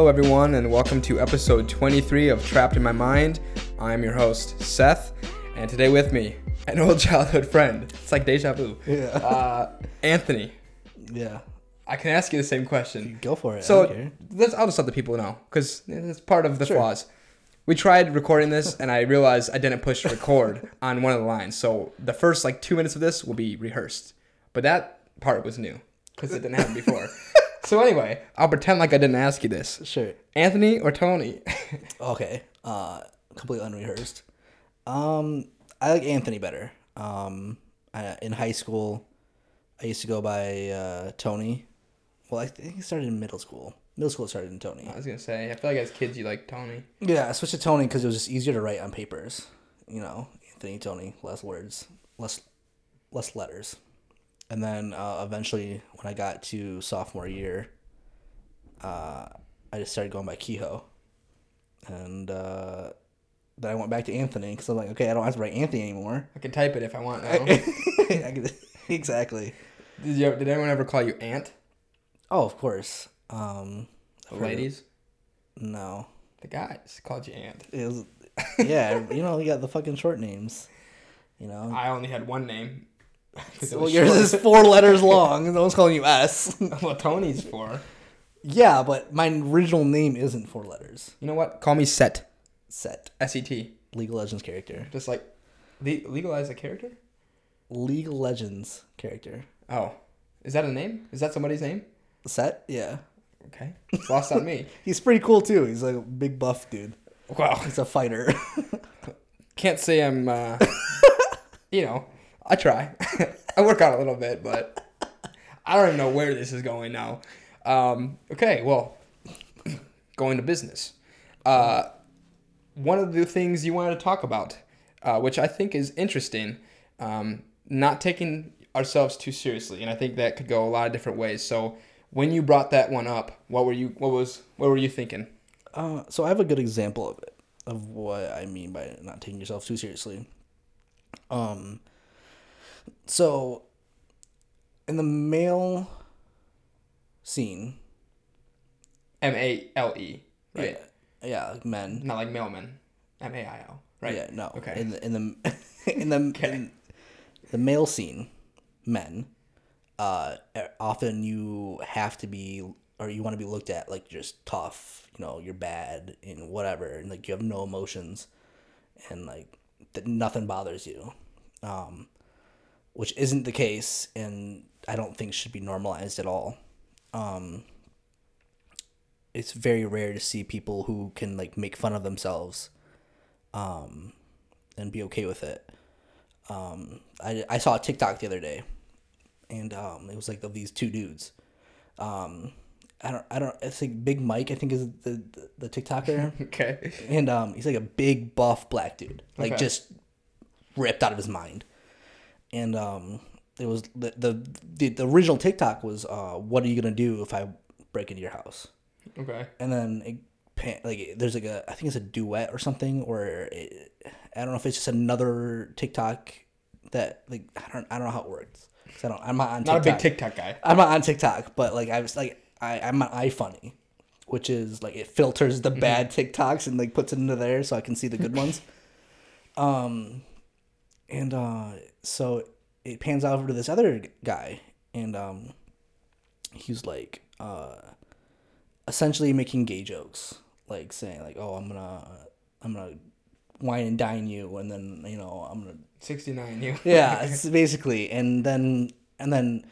Hello, everyone, and welcome to episode 23 of Trapped in My Mind. I'm your host, Seth, and today with me, an old childhood friend. It's like deja vu. Yeah. Uh, Anthony, Yeah. I can ask you the same question. Go for it. So let's, I'll just let the people know because it's part of the Sure. flaws. We tried recording this, and I realized I didn't push record on one of the lines. So the first like two minutes of this will be rehearsed, but that part was new because it didn't happen before. So anyway, I'll pretend like I didn't ask you this. Sure. Anthony or Tony? Okay. Uh, completely unrehearsed. Um, I like Anthony better. Um, I, in high school, I used to go by uh, Tony. Well, I think it started in middle school. Middle school started in Tony. I was gonna say, I feel like as kids you like Tony. Yeah, I switched to Tony because it was just easier to write on papers. You know, Anthony, Tony, less words, less, less letters. And then uh, eventually, when I got to sophomore year, uh, I just started going by Kehoe. And uh, then I went back to Anthony because I'm like, okay, I don't have to write Anthony anymore. I can type it if I want now. I exactly. did you? Did anyone ever call you Aunt? Oh, of course. Um, The I've of- ladies, No. the guys called you Aunt. It was, yeah, you know, you got the fucking short names. You know, I only had one name. Well, yours short. is four letters long, no one's calling you S. well, Tony's four. yeah, but my original name isn't four letters. You know what? Call me Set. Set. S E T. League of Legends character. Just like, le- legalize a character. League of Legends character. Oh, is that a name? Is that somebody's name? Set? Yeah. Okay, it's lost on me. He's pretty cool too. He's like a big buff dude. Wow, He's a fighter. can't say I'm. Uh, you know, I try. I work out a little bit, but I don't even know where this is going now. Um, okay, well, going to business. Uh, one of the things you wanted to talk about, uh, which I think is interesting, um, not taking ourselves too seriously, and I think that could go a lot of different ways. So, when you brought that one up, what were you? What was? What were you thinking? uh, so I have a good example of it, of what I mean by not taking yourself too seriously. Um. So, in the male scene, M A L E, right? yeah, yeah, like men. Not like mailman. M A I L, right? Yeah, no. Okay. In the in the in the Okay. in the male scene, men, uh, often you have to be or you want to be looked at like just tough, you know, you're bad and whatever, and like you have no emotions, and like that nothing bothers you, um, which isn't the case, and I don't think should be normalized at all. Um, it's very rare to see people who can like make fun of themselves um, and be okay with it. Um, I, I saw a TikTok the other day, and um, it was like of these two dudes. Um, I don't I don't it's like Big Mike I think is the the, the TikToker, Okay. and um, he's like a big buff black dude, like Okay. just ripped out of his mind. And um, it was the, the the the original TikTok was uh, what are you gonna do if I break into your house? Okay. and then it, like there's like a I think it's a duet or something or it, I don't know if it's just another TikTok that like I don't I don't know how it works. I don't I'm not on Not TikTok. a big TikTok guy. I'm not on TikTok, but like I was like I I'm on iFunny, which is like it filters the bad TikToks and like puts it into there so I can see the good ones. Um, and uh, so it pans over to this other guy, and um, he's like uh, essentially making gay jokes, like saying like, "Oh, I'm gonna I'm gonna wine and dine you," and then you know I'm gonna 69, you. yeah, it's basically, and then and then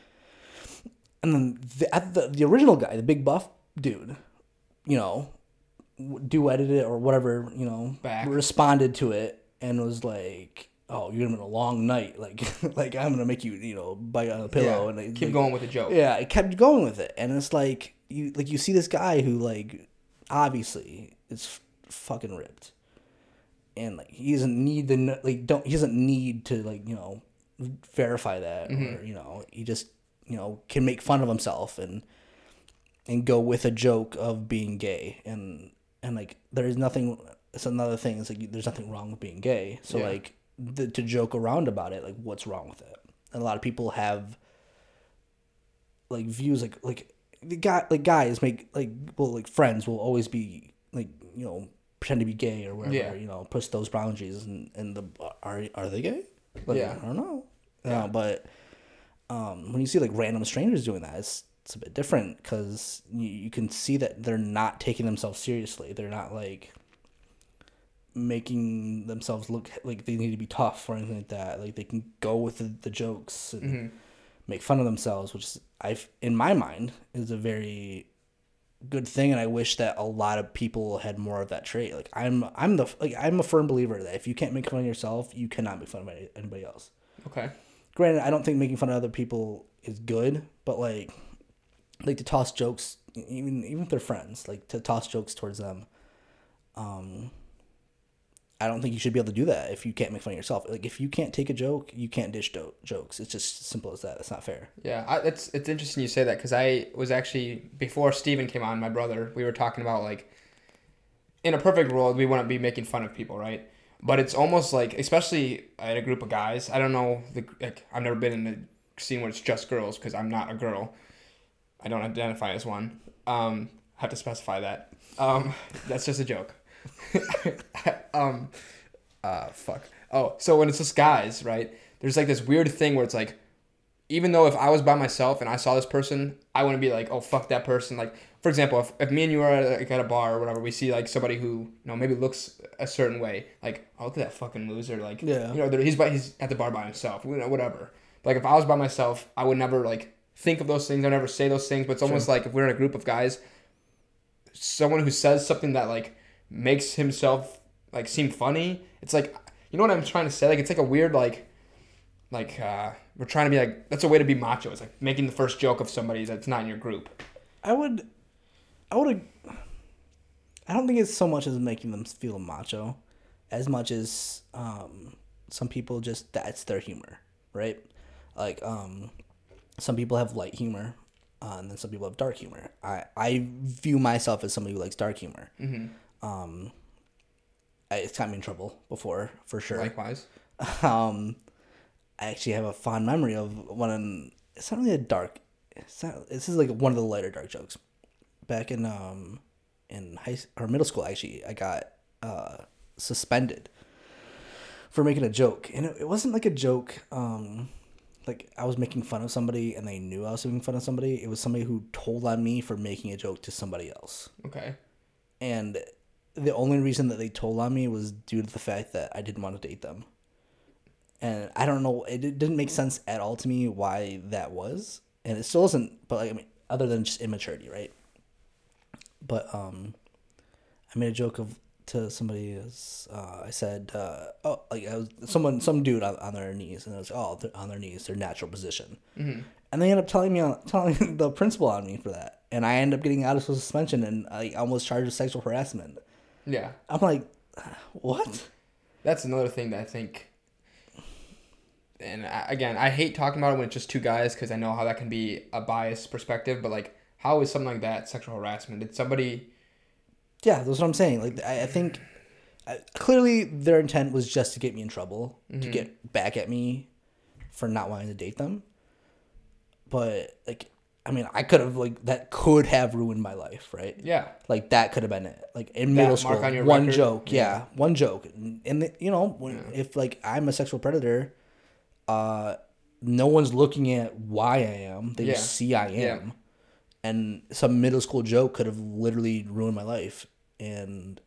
and then the, the the original guy, the big buff dude, you know, duetted it or whatever, you know, Back. responded to it and was like, "Oh, you're having a long night. Like, like I'm gonna make you, you know, bite on a pillow Yeah. and like, Keep like- going with the joke. yeah, it kept going with it, and it's like you like you see this guy who like obviously is f- fucking ripped, and like he doesn't need the like don't he doesn't need to like you know verify that or mm-hmm. you know he just you know can make fun of himself and and go with a joke of being gay and and like there is nothing. It's another thing. It's like there's nothing wrong with being gay. So Yeah. like the, to joke around about it, like what's wrong with it? And a lot of people have like views like like the guy like guys make like well like friends will always be like you know pretend to be gay or whatever Yeah. you know push those boundaries and and the are are they gay like, Yeah. I don't know Yeah. but um when you see like random strangers doing that it's it's a bit different because you, you can see that they're not taking themselves seriously they're not like making themselves look like they need to be tough or anything like that like they can go with the, the jokes and Mm-hmm. make fun of themselves, which I've in my mind is a very good thing, and I wish that a lot of people had more of that trait. Like I'm, I'm the like I'm a firm believer that if you can't make fun of yourself, you cannot make fun of anybody else. Okay. Granted, I don't think making fun of other people is good, but like, like to toss jokes, even even if they're friends, like to toss jokes towards them. Um, I don't think you should be able to do that if you can't make fun of yourself. Like if you can't take a joke, you can't dish do- jokes. It's just simple as that. It's not fair. Yeah, I, it's it's interesting you say that because I was actually before Steven came on, my brother, we were talking about like, in a perfect world, we wouldn't be making fun of people, right? But it's almost like, especially in a group of guys. I don't know the like. I've never been in a scene where it's just girls because I'm not a girl. I don't identify as one. Um, have to specify that. Um, that's just a joke. um, uh, fuck. Oh, so when it's just guys, right? There's like this weird thing where it's like, even though if I was by myself and I saw this person, I wouldn't be like, oh fuck that person. Like for example, if, if me and you are at, like, at a bar or whatever, we see like somebody who you know maybe looks a certain way, like oh look at that fucking loser, like Yeah. you know he's by he's at the bar by himself, you know, whatever. Like if I was by myself, I would never like think of those things. I would never say those things. But it's almost like if we're in a group of guys, someone who says something that like makes himself like seem funny. It's like you know what I'm trying to say. Like it's like a weird like like uh we're trying to be like that's a way to be macho. It's like making the first joke of somebody that's not in your group. I would, I would. I don't think it's so much as making them feel macho, as much as um, some people just that's their humor, right? Like um, some people have light humor, uh, and then some people have dark humor. I I view myself as somebody who likes dark humor. Mm-hmm. Um, it's got me in trouble before, for sure. Likewise. um, I actually have a fond memory of when it's not really a dark. It's not. This is like one of the lighter dark jokes. Back in um, in high or middle school, actually, I got uh suspended for making a joke, and it, it wasn't like a joke. Um, like I was making fun of somebody, and they knew I was making fun of somebody. It was somebody who told on me for making a joke to somebody else Okay. and the only reason that they told on me was due to the fact that I didn't want to date them. And I don't know, it didn't make sense at all to me why that was, and it still doesn't. But like, I mean, other than just immaturity, right? But um, I made a joke of to somebody as uh, I said, uh, oh, like I was someone, some dude on, on their knees, and I was oh, they're on their knees, their natural position. Mm-hmm. And they end up telling me on telling the principal on me for that, and I end up getting out of suspension and I almost charged with sexual harassment. Yeah. I'm like, what? That's another thing that I think. And I, again, I hate talking about it when it's just two guys because I know how that can be a biased perspective. But like, how is something like that sexual harassment? Did somebody? Yeah, that's what I'm saying. Like, I, I think I, clearly their intent was just to get me in trouble, to Mhm. get back at me for not wanting to date them. But like, I mean, I could have like that could have ruined my life, right? Yeah. Like that could have been it. Like in That middle school, on your one record? joke, Yeah. yeah, one joke, and the, you know, when, Yeah. if like I'm a sexual predator, uh, no one's looking at why I am. They Yeah. just see I am, and some middle school joke could have literally ruined my life, and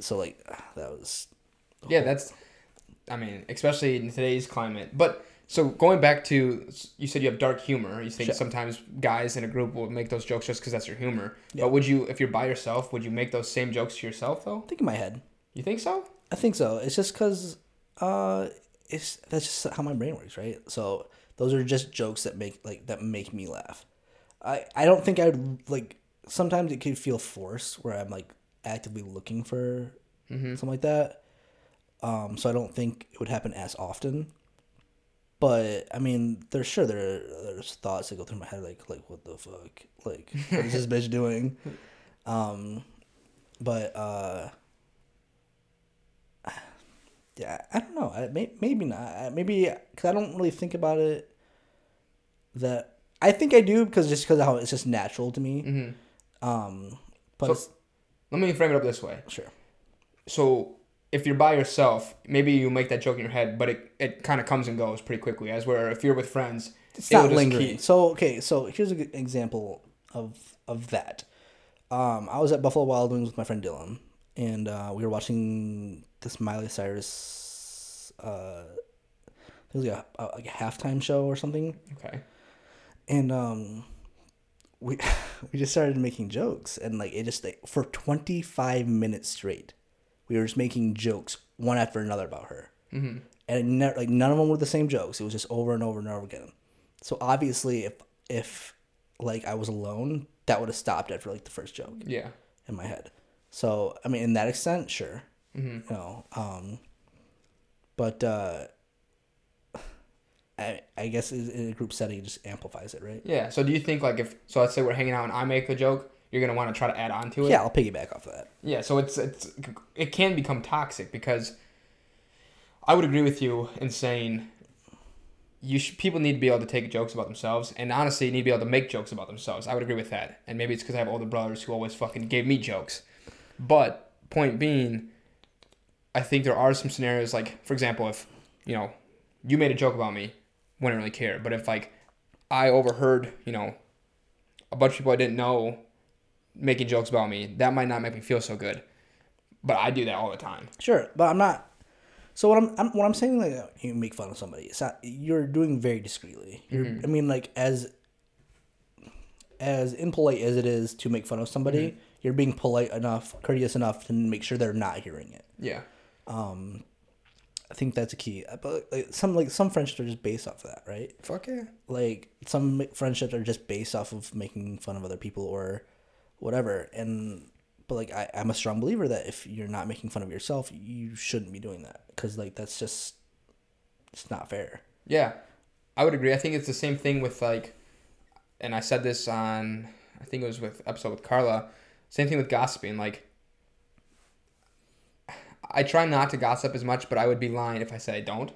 so like that was Yeah, that's. I mean, especially in today's climate. But so going back to, you said you have dark humor. You think Sure. sometimes guys in a group will make those jokes just because that's your humor. Yeah. But would you, if you're by yourself, would you make those same jokes to yourself though? I think in my head. You think so? I think so. It's just because uh, it's that's just how my brain works, right? So those are just jokes that make like that make me laugh. I I don't think I'd like. Sometimes it could feel forced where I'm like actively looking for Mm-hmm. something like that. Um, so I don't think it would happen as often. But I mean, there's sure there there's thoughts that go through my head like like what the fuck like what is this bitch doing? Um, but uh, yeah, I don't know. I, may, maybe not. Maybe because I don't really think about it. That I think I do because just because how it's just natural to me. Mm-hmm. Um, but So- Let me frame it up this way. sure. So if you're by yourself, maybe you make that joke in your head, but it, it kind of comes and goes pretty quickly. As where if you're with friends, It's not just lingering. keep- So okay, so here's an example of of that. Um, I was at Buffalo Wild Wings with my friend Dylan, and uh, we were watching this Miley Cyrus. Uh, it was like a, a like a halftime show or something, Okay. and um, we we just started making jokes, and like it just like for twenty five minutes straight, we were just making jokes one after another about her Mm-hmm. and it never, like none of them were the same jokes. It was just over and over and over again. So obviously, if if like I was alone, that would have stopped after like the first joke Yeah. in my head. So I mean, in that extent, sure, Mm-hmm. you know. Um, but uh, I I guess in in a group setting, it just amplifies it, right? Yeah. So do you think like if so let's say we're hanging out and I make a joke, you're gonna want to try to add on to it? Yeah, I'll piggyback off of that. Yeah, so it's it's it can become toxic because I would agree with you in saying you sh- people need to be able to take jokes about themselves and honestly need to be able to make jokes about themselves. I would agree with that. And maybe it's because I have older brothers who always fucking gave me jokes. But point being, I think there are some scenarios like for example if you know you made a joke about me, wouldn't really care. But if like I overheard you know a bunch of people I didn't know making jokes about me, that might not make me feel so good. But I do that all the time. Sure, but I'm not. So what I'm, I'm what I'm saying like you make fun of somebody. It's not you're doing very discreetly. You're mm-hmm. I mean like as as impolite as it is to make fun of somebody, mm-hmm. you're being polite enough, courteous enough to make sure they're not hearing it. Yeah. Um, I think that's a key. Uh, but like, some like some friendships are just based off of that, right? Fuck yeah. Like some friendships are just based off of making fun of other people or whatever. And but like I, I'm a strong believer that if you're not making fun of yourself, you shouldn't be doing that because like that's just it's not fair. Yeah. I would agree. I think it's the same thing with like and I said this on I think it was with episode with Carla. Same thing with gossiping. Like I try not to gossip as much, but I would be lying if I said I don't.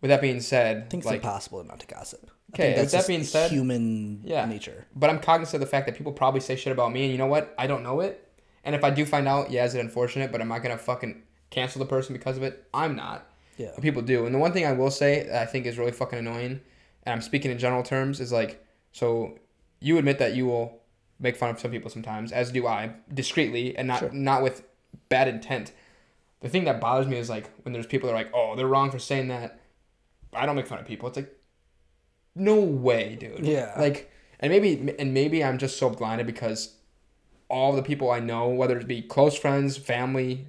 With that being said, I think it's like impossible not to gossip. Okay, with that being said- human Yeah. nature. But I'm cognizant of the fact that people probably say shit about me, and you know what? I don't know it. And if I do find out, yeah, is it unfortunate? But am I gonna fucking cancel the person because of it? I'm not. Yeah. But people do. And the one thing I will say that I think is really fucking annoying, and I'm speaking in general terms, is like, so you admit that you will make fun of some people sometimes, as do I, discreetly and not Sure. not with bad intent. The thing that bothers me is like when there's people that are like, oh, they're wrong for saying that. I don't make fun of people. It's like, no way, dude. Yeah. Like, and maybe and maybe I'm just so blinded because all the people I know, whether it be close friends, family,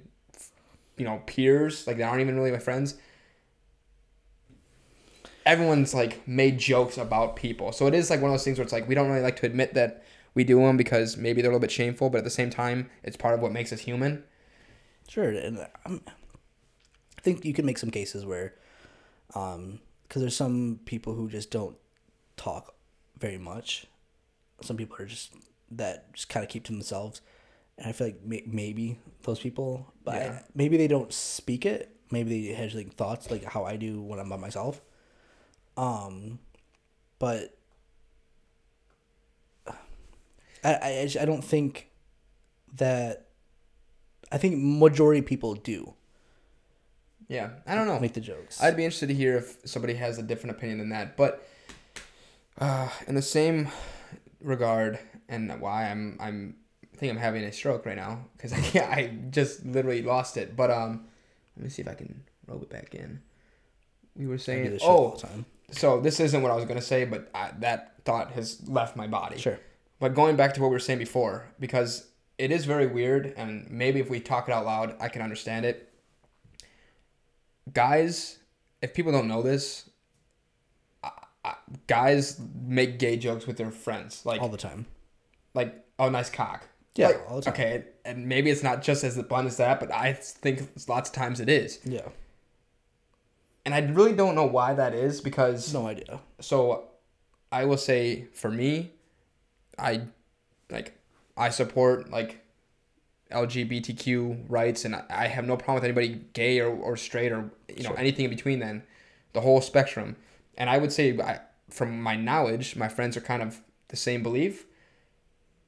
you know, peers, like they aren't even really my friends. Everyone's like made jokes about people, so it is like one of those things where it's like we don't really like to admit that we do them because maybe they're a little bit shameful, but at the same time, it's part of what makes us human. Sure, and I'm, I think you can make some cases where, um, because there's some people who just don't talk very much. Some people are just that just kind of keep to themselves, and I feel like may, maybe those people, but I- maybe they don't speak it. Maybe they have like thoughts like how I do when I'm by myself. Um, but I I, I I don't think that. I think majority of people do Yeah, I don't know. make the jokes. I'd be interested to hear if somebody has a different opinion than that. But uh, in the same regard, and why I'm I'm I think I'm having a stroke right now because I can't, I just literally lost it. But um, let me see if I can rope it back in. We were saying, oh, the time. so this isn't what I was gonna say, but I, that thought has left my body. Sure. But going back to what we were saying before, because it is very weird, and maybe if we talk it out loud, I can understand it. Guys, if people don't know this, guys make gay jokes with their friends, like all the time. like oh nice cock. Yeah, Like, all the time. Okay, and maybe it's not just as blunt as that, but I think lots of times it is, Yeah. and I really don't know why that is because No idea. so I will say for me, I like I support like LGBTQ rights and I- I have no problem with anybody gay or, or straight or you know Sure. anything in between then the whole spectrum and I would say I, from my knowledge, my friends are kind of the same belief.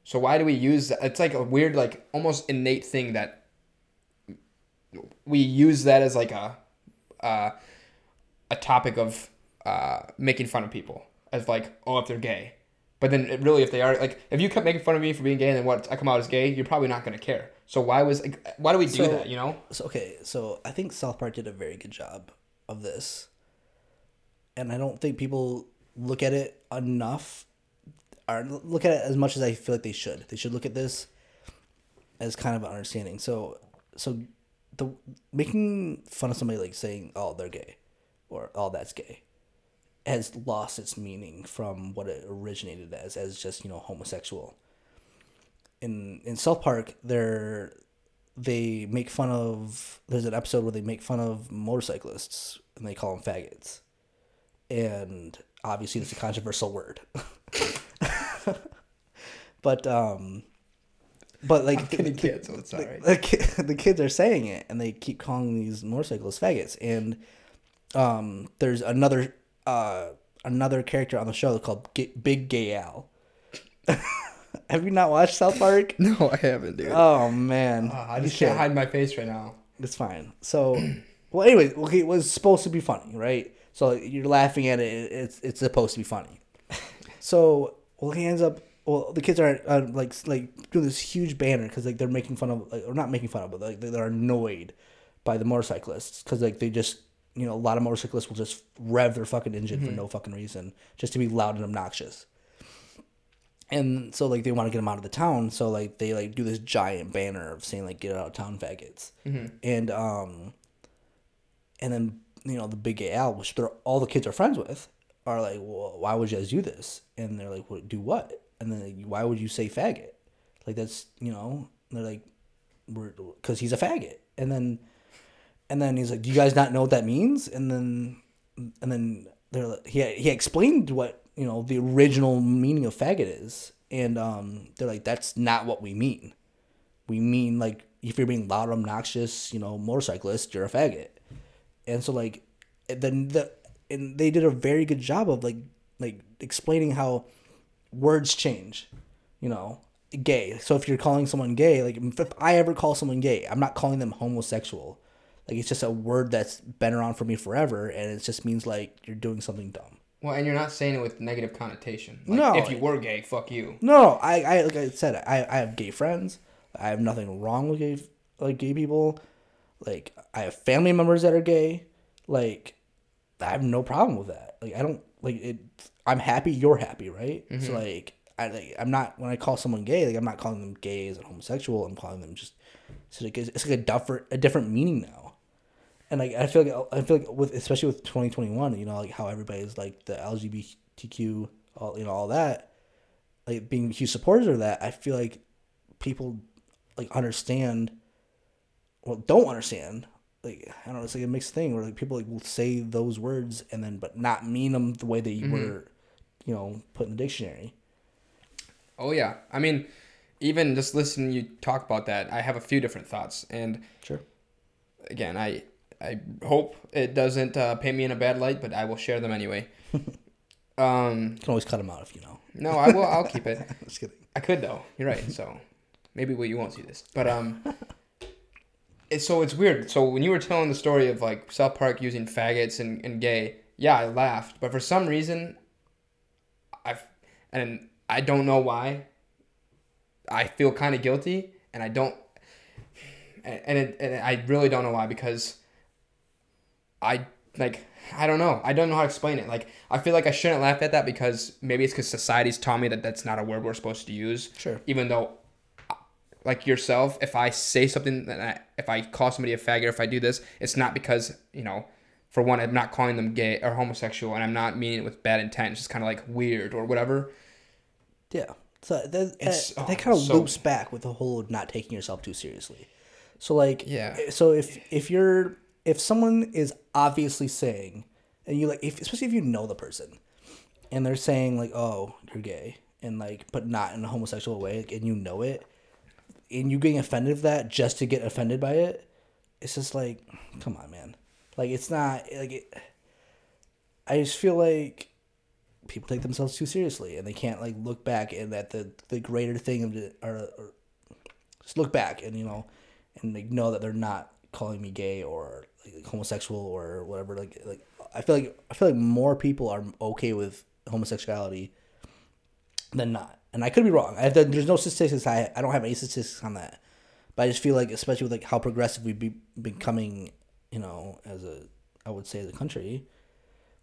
So why do we use that? It's like a weird, like almost innate thing that we use that as like a uh, a topic of uh, making fun of people as like oh if they're gay, but then it really if they are like if you kept making fun of me for being gay and then what I come out as gay, you're probably not gonna care. So why was like, why do we do So- that? You know? So okay, so I think South Park did a very good job of this, and I don't think people look at it enough, or look at it as much as I feel like they should. They should look at this as kind of an understanding. So, so the making fun of somebody like saying, "Oh, they're gay," or "Oh, that's gay," has lost its meaning from what it originated as, as just you know homosexual. In in South Park, they're they make fun of there's an episode where they make fun of motorcyclists and they call them faggots and obviously it's a controversial word but um but like Kidding kids, so it's the, the, ki- the kids are saying it and they keep calling these motorcyclists faggots and um there's another uh another character on the show called G- big gay al have you not watched south park No, I haven't, dude. oh man Uh, I just can't hide my face right now. It's fine. So, well, anyway, okay, it was supposed to be funny, right? So you're laughing at it. It's it's supposed to be funny. So, well, he ends up. Well, the kids are uh, like like doing this huge banner because like they're making fun of, like, or not making fun of, but like they're annoyed by the motorcyclists because like they just you know a lot of motorcyclists will just rev their fucking engine for no fucking reason just to be loud and obnoxious and so like they want to get them out of the town so like they like do this giant banner of saying like get out of town faggots and um and then you know the big al which they're all the kids are friends with are like well, why would you guys do this? And they're like what do what? And then like, why would you say faggot? Like that's you know they're like we're because he's a faggot. And then and then he's like do you guys not know what that means? And then and then they're like, he he explained what you know the original meaning of faggot is, and um, they're like that's not what we mean. We mean like if you're being loud, obnoxious, you know, motorcyclist, you're a faggot. And so like, then the and they did a very good job of like like explaining how words change, you know, gay. So if you're calling someone gay, like if I ever call someone gay, I'm not calling them homosexual. Like it's just a word that's been around for me forever, and it just means like you're doing something dumb. Well, and you're not saying it with negative connotation. Like, No. If you were gay, fuck you. No, I, I like I said, I, I have gay friends. I have nothing wrong with gay like gay people. Like I have family members that are gay. Like I have no problem with that. Like I don't like it. I'm happy you're happy, right? So mm-hmm. like I like I'm not when I call someone gay, like I'm not calling them gays and homosexual. I'm calling them just so like it's, it's like a different a different meaning now. And like I feel like I feel like with especially with 2021, you know, like how everybody's like the LGBTQ, all you know, all that like being huge supporters of that, I feel like people like understand well don't understand. Like I don't know, it's like a mixed thing where like people like will say those words and then but not mean them the way they were, you know, put in the dictionary. Oh yeah. I mean, even just listening you talk about that, I have a few different thoughts. And Sure. again, I I hope it doesn't uh, paint me in a bad light, but I will share them anyway. um, You can always cut them out if you know. no, I will. I'll keep it. Just kidding. I could though. You're right. So maybe we, you won't see this, but um, so it's weird. So when you were telling the story of like South Park using faggots and, and gay, yeah, I laughed, but for some reason, I've and I don't know why. I feel kind of guilty, and I don't, and and, it, and I really don't know why because I like I don't know. I don't know how to explain it. Like I feel like I shouldn't laugh at that because maybe it's because society's taught me that that's not a word we're supposed to use. Sure. Even though, like yourself, if I say something that I, if I call somebody a faggot, or if I do this, it's not because you know, for one, I'm not calling them gay or homosexual, and I'm not meaning it with bad intent. It's just kind of like weird or whatever. Yeah. So that It's- that, oh, that kind of so- loops back with the whole not taking yourself too seriously. So like Yeah. Eh, so if if you're if someone is obviously saying and you like if especially if you know the person and they're saying like oh you're gay and like but not in a homosexual way like, and you know it and you getting offended of that just to get offended by it it's just like come on man. Like it's not like it i just feel like people take themselves too seriously and they can't like look back and that the the greater thing of the, or, or just look back and you know and like know that they're not calling me gay or like, homosexual or whatever. Like like I feel like I feel like more people are okay with homosexuality than not and I could be wrong. I, there's no statistics. I I don't have any statistics on that. But I just feel like especially with like how progressive we've be, becoming you know as a I would say as a country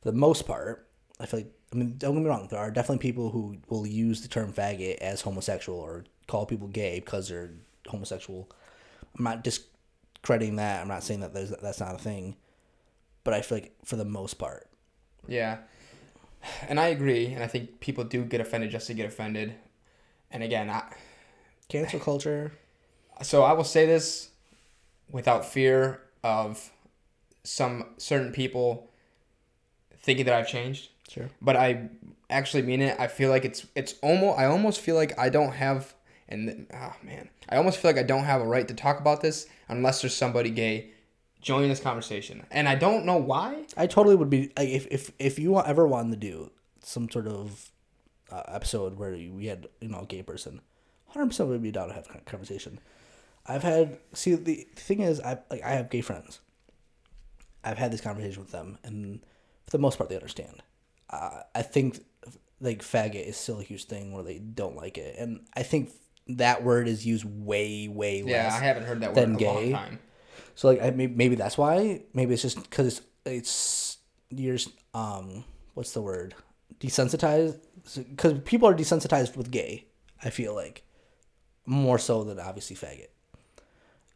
for the most part I feel like I mean don't get me wrong there are definitely people who will use the term faggot as homosexual or call people gay because they're homosexual. I'm not discrediting that. I'm not saying that that's not a thing. But I feel like for the most part. Yeah. And I agree, and I think people do get offended just to get offended. And again, I, cancel culture so I will say this without fear of some certain people thinking that I've changed, sure but I actually mean it. I feel like it's it's almost I almost feel like I don't have and oh man, I almost feel like I don't have a right to talk about this unless there's somebody gay joining this conversation. And I don't know why. I totally would be like if if if you ever wanted to do some sort of uh, episode where we had you know a gay person, hundred percent would be down to have a conversation. I've had see the thing is I like I have gay friends. I've had this conversation with them, and for the most part, they understand. Uh, I think like faggot is still a huge thing where they don't like it, and I think that word is used way way less. Yeah, I haven't heard that word than in a long gay. time. So like I, maybe maybe that's why. Maybe it's just because it's it's you're um what's the word desensitized because people are desensitized with gay. I feel like more so than obviously faggot.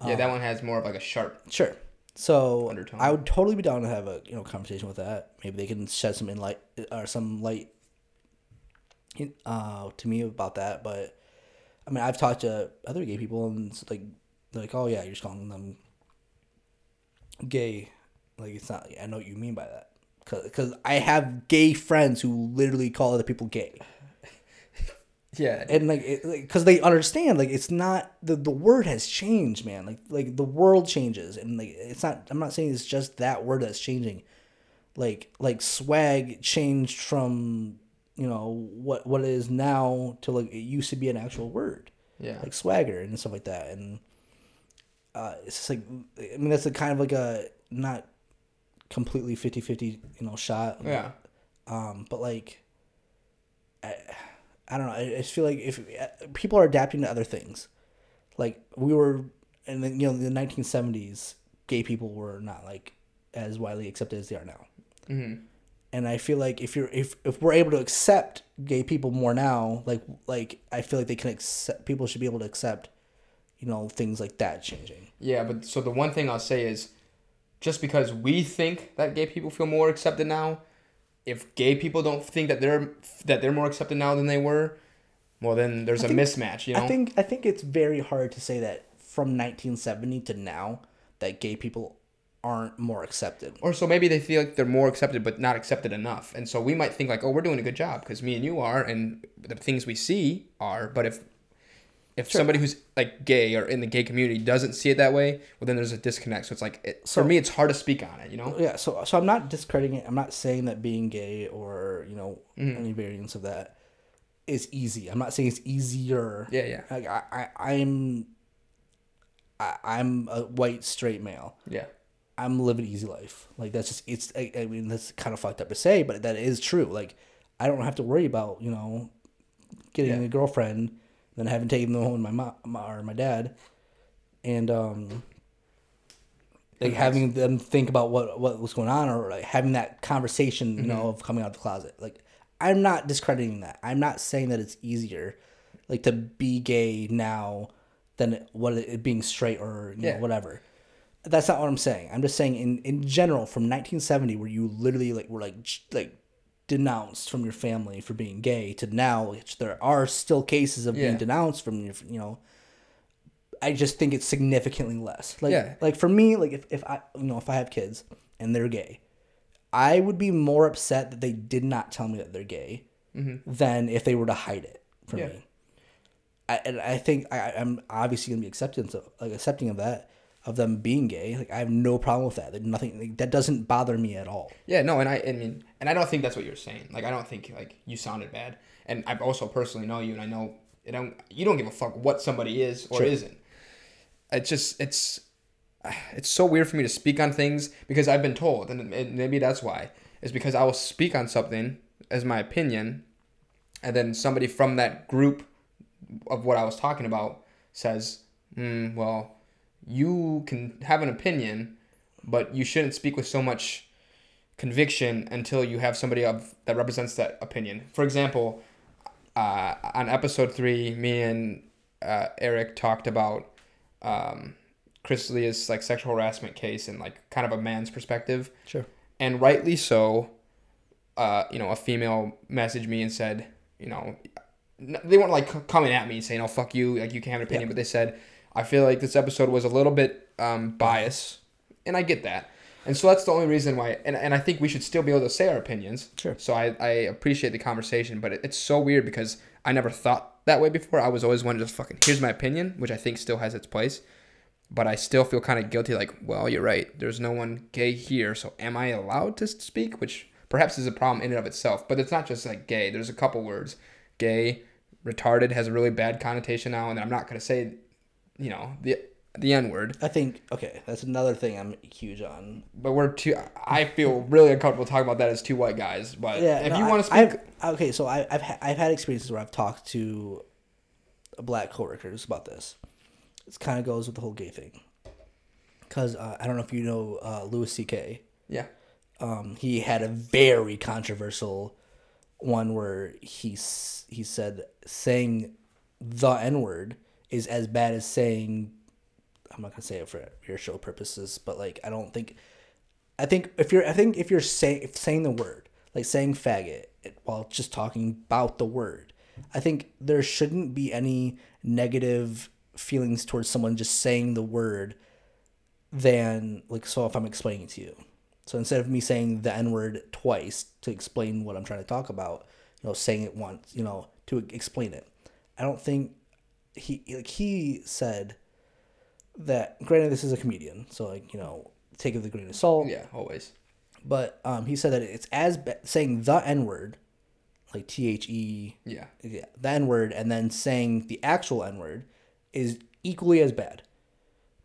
Yeah, that one has more of like a sharp. Sure. So Undertone. I would totally be down to have a you know conversation with that. Maybe they can shed some light or some light uh, to me about that. But I mean, I've talked to other gay people and it's like they're like, oh yeah, you're just calling them gay. Like it's not. I know what you mean by that. Because I have gay friends who literally call other people gay Yeah, and like because they understand like it's not the, the word has changed man like like the world changes and like it's not i'm not saying it's just that word that's changing like like swag changed from you know what what it is now to like it used to be an actual word yeah, like swagger and stuff like that and uh it's just like i mean that's a kind of like a not completely 50-50 you know shot yeah. um, but like, I, I don't know. I, I just feel like if people are adapting to other things, like we were in the you know the nineteen seventies, gay people were not like as widely accepted as they are now. hmm And I feel like if you're if if we're able to accept gay people more now, like like I feel like they can accept people should be able to accept, you know, things like that changing. Yeah, but so the one thing I'll say is, just because we think that gay people feel more accepted now, if gay people don't think that they're that they're more accepted now than they were, well then there's a think- mismatch. You know. I think I think it's very hard to say that from nineteen seventy to now that gay people aren't more accepted. or so maybe they feel like they're more accepted but not accepted enough and so we might think like oh we're doing a good job because me and you are and the things we see are but if if somebody who's like gay or in the gay community doesn't see it that way well then there's a disconnect so it's like it, for me it's hard to speak on it you know Yeah, so so I'm not discrediting it. I'm not saying that being gay or you know mm-hmm. any variants of that is easy. I'm not saying it's easier. yeah yeah Like I, I I'm I, I'm a white straight male. yeah I'm living easy life. Like that's just it's. I, I mean that's kind of fucked up to say, but that is true. Like I don't have to worry about you know getting Yeah. a girlfriend, then having taken them home with my mom or my dad, and um like having them think about what what was going on or like having that conversation you know of coming out of the closet. Like I'm not discrediting that. I'm not saying that it's easier, like to be gay now than what it being straight or you Yeah. know whatever. That's not what I'm saying. I'm just saying in, in general from 1970 where you literally like were like like denounced from your family for being gay to now which there are still cases of Yeah. being denounced from your you know I just think it's significantly less. Like Yeah. like for me like if, if I you know if I have kids and they're gay I would be more upset that they did not tell me that they're gay mm-hmm. than if they were to hide it from Yeah. me. I, and I think I, I'm obviously gonna be accepting of like accepting of that. Of them being gay. Like I have no problem with that. There's nothing like, that doesn't bother me at all. Yeah, no, and I, I mean, and I don't think that's what you're saying. Like, I don't think like you sounded bad, and I also personally know you, and I know you don't you don't give a fuck what somebody is or Sure. isn't. It's just it's it's so weird for me to speak on things because I've been told, and, and maybe that's why is because I will speak on something as my opinion, and then somebody from that group of what I was talking about says, mm, "Well, you can have an opinion, but you shouldn't speak with so much." conviction until you have somebody of that represents that opinion. For example, uh, on episode three, me and uh, Eric talked about um, Chris D'Elia's like sexual harassment case and like kind of a man's perspective, Sure. and rightly so. Uh, you know, a female messaged me and said, you know, they weren't like coming at me saying, "Oh fuck you," like you can't have an opinion, but they said, "I feel like this episode was a little bit um, biased," and I get that. And so that's the only reason why, and, and I think we should still be able to say our opinions. Sure. So I, I appreciate the conversation, but it, it's so weird because I never thought that way before. I was always one to just fucking, here's my opinion, which I think still has its place. But I still feel kind of guilty, like, well, you're right. There's no one gay here, so am I allowed to speak? Which perhaps is a problem in and of itself. But it's not just like gay. There's a couple words. Gay, retarded has a really bad connotation now, and I'm not going to say, you know, the the N word. I think okay, that's another thing I'm huge on. But we're too. I feel really uncomfortable talking about that as two white guys. But Yeah, if no, you want to speak, I've, okay, so I, I've ha- I've had experiences where I've talked to black coworkers about this. It kind of goes with the whole gay thing. Because uh, I don't know if you know uh, Louis C.K. yeah, Um, he had a very controversial one where he s- he said saying the N word is as bad as saying I'm not gonna say it for your show purposes, but like I don't think I think if you're I think if you're saying saying the word like saying faggot while just talking about the word, I think there shouldn't be any negative feelings towards someone just saying the word than like so if I'm explaining to you. So instead of me saying the N word twice to explain what I'm trying to talk about, you know, saying it once, you know, to explain it. I don't think he like he said that granted this is a comedian, so like, you know, take it with a grain of salt. yeah, always. But um he said that it's as ba- saying the N word, like T H E Yeah, yeah, the N word and then saying the actual N word is equally as bad.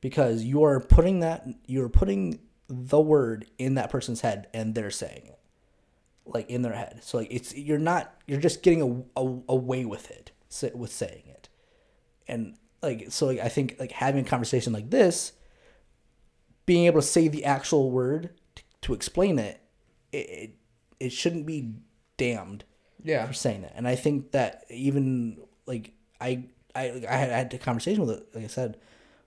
Because you are putting that you're putting the word in that person's head and they're saying it. Like in their head. So like it's you're not you're just getting a, a, away with it with saying it. And like so like I think like having a conversation like this being able to say the actual word to, to explain it, it it it shouldn't be damned yeah, for saying that. And I think that even like I I like, I had, I had a conversation with like I said,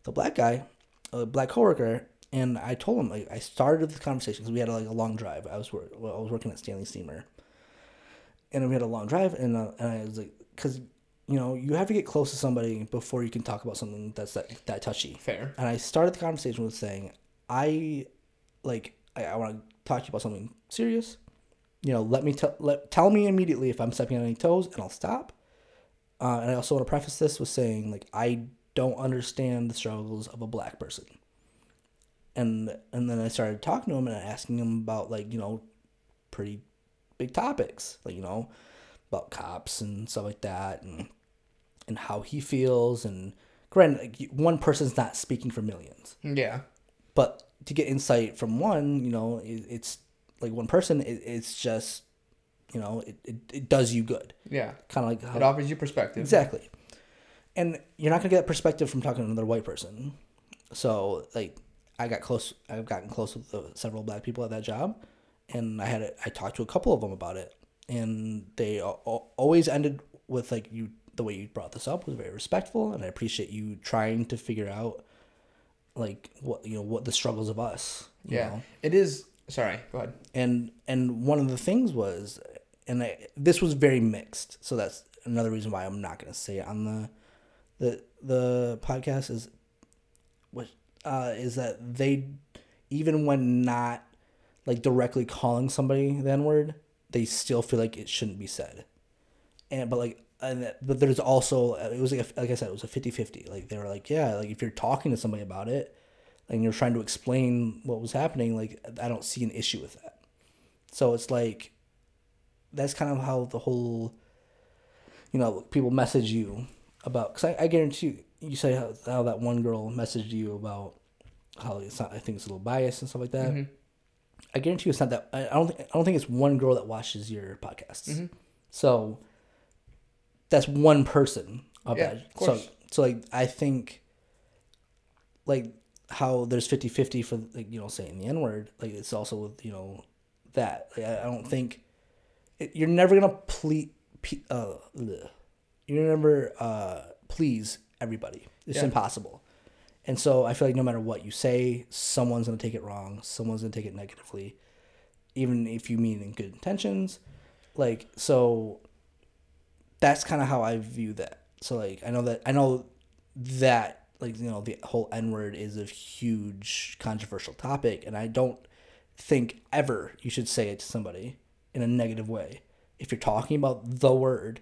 the black guy, a black coworker, and I told him like I started this conversation because we had like a long drive. I was wor- well, I was working at Stanley Steamer, and we had a long drive, and uh, and I was like, because you know you have to get close to somebody before you can talk about something that's that that touchy. fair. And I started the conversation with saying, I like I, I want to talk to you about something serious. You know, let me tell let tell me immediately if I'm stepping on any toes, and I'll stop. Uh, and I also want to preface this with saying, like, I don't understand the struggles of a black person. And and then I started talking to him and asking him about like you know, pretty big topics like you know, about cops and stuff like that, and and how he feels. And granted, like, one person's not speaking for millions Yeah, but to get insight from one you know it, it's like one person it, it's just you know it, it, it does you good yeah. kind of like It offers you perspective. exactly and you're not gonna get that perspective from talking to another white person so like i got close i've gotten close with uh, several black people at that job and i had a, i talked to a couple of them about it and they always ended with like you the way you brought this up was very respectful and i appreciate you trying to figure out like what you know what the struggles of us you Yeah, know? it is. Sorry, go ahead. and and one of the things was and I, this was very mixed so that's another reason why i'm not going to say it on the the the podcast is what uh is that they even when not like directly calling somebody the n word they still feel like it shouldn't be said and but like and that- but there's also uh, it was like a, like i said it was a 50-50 like they were like yeah like if you're talking to somebody about it and you're trying to explain what was happening, like I don't see an issue with that. So it's like that's kind of how the whole you know people message you about because I, I guarantee you you say how, how that one girl messaged you about how it's not I think it's a little biased and stuff like that. Mm-hmm. I guarantee you it's not that I, don't think I don't think it's one girl that watches your podcasts. Mm-hmm. So that's one person of Yeah, of course. So so like I think like how there's 50-50 for like you know saying the n word like it's also with you know that. Like, I, I don't think it, you're never gonna please uh you're never uh please everybody. It's Yeah. impossible. And so I feel like no matter what you say someone's gonna take it wrong. Someone's gonna take it negatively even if you mean in good intentions. Like so that's kind of how I view that. So like I know that I know that like you know the whole N word is a huge controversial topic, and I don't think ever you should say it to somebody in a negative way. If you're talking about the word,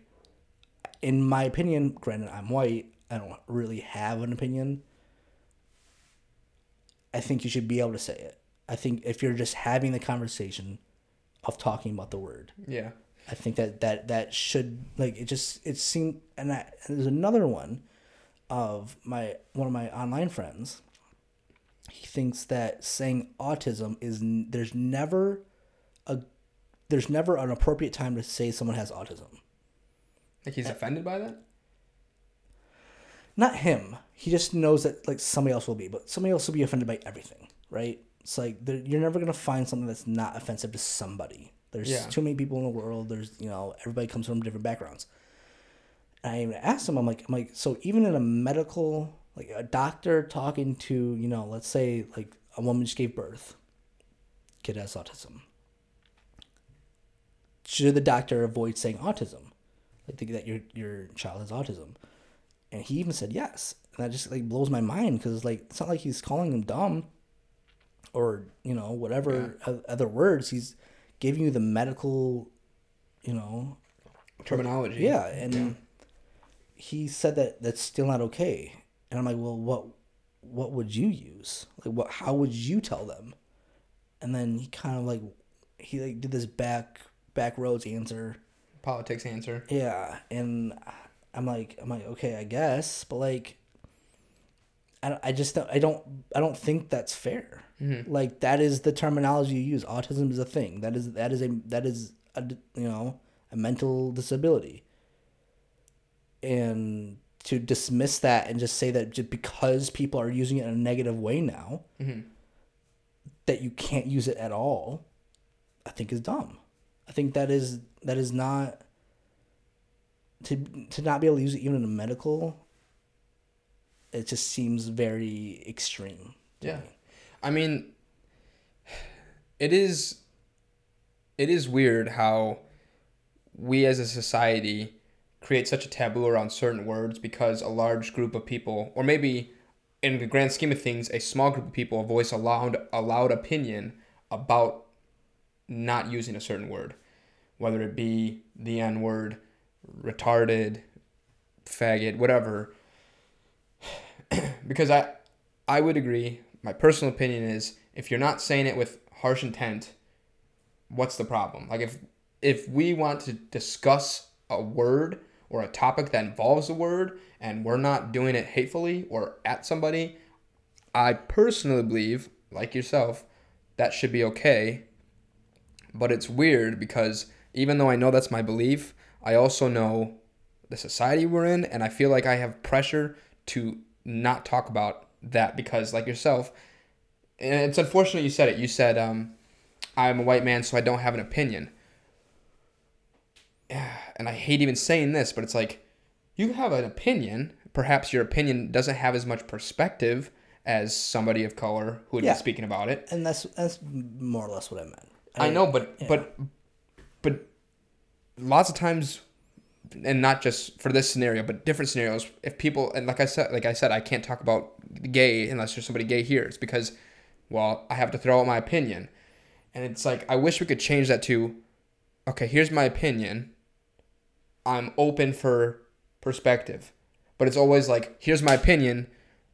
in my opinion, granted I'm white, I don't really have an opinion. I think you should be able to say it. I think if you're just having the conversation of talking about the word, Yeah. I think that that that should like it just it seemed and, I, and there's another one of my one of my online friends. He thinks that saying autism is there's never a there's never an appropriate time to say someone has autism. Like he's offended by that? Not him. He just knows that like somebody else will be, but somebody else will be offended by everything, right? It's like you're never gonna find something that's not offensive to somebody. There's Yeah. too many people in the world. There's you know everybody comes from different backgrounds. And I even asked him, I'm like, I'm like, so even in a medical, like a doctor talking to, you know, let's say like a woman just gave birth, kid has autism. Should the doctor avoid saying autism, like think that your your child has autism? And he even said yes, and that just like blows my mind because like it's not like he's calling him dumb, or you know whatever o- other words. He's giving you the medical, you know, Terminology. yeah, and he said that that's still not okay. And I'm like, well, what what would you use? Like, what? How would you tell them? And then he kind of like he like did this back back roads answer. Politics answer. Yeah, and I'm like I'm like okay, I guess, but like I, I just don't, I don't I don't think that's fair. Mm-hmm. Like that is the terminology you use. Autism is a thing. That is that is a that is a you know a mental disability. And to dismiss that and just say that just because people are using it in a negative way now, mm-hmm. that you can't use it at all, I think is dumb. I think that is that is not to to not be able to use it even in a medical. It just seems very extreme. Yeah. me. I mean, it is. It is weird how we as a society create such a taboo around certain words because a large group of people, or maybe in the grand scheme of things, a small group of people voice a loud, a loud opinion about not using a certain word, whether it be the N word, retarded, faggot, whatever. because I, I would agree. My personal opinion is if you're not saying it with harsh intent, what's the problem? Like if if we want to discuss a word or a topic that involves a word and we're not doing it hatefully or at somebody, I personally believe, like yourself, that should be okay. But it's weird because even though I know that's my belief, I also know the society we're in and I feel like I have pressure to not talk about that because like yourself and it's unfortunate you said it. You said um I'm a white man so I don't have an opinion. Yeah and I hate even saying this, but it's like you have an opinion. Perhaps your opinion doesn't have as much perspective as somebody of color who would Yeah. be speaking about it. And that's that's more or less what I meant. I know, but but but lots of times, and not just for this scenario, but different scenarios. If people and like I said, like I said, I can't talk about gay unless there's somebody gay here. It's because, well, I have to throw out my opinion, and it's like I wish we could change that to, okay, here's my opinion. I'm open for perspective, but it's always like here's my opinion,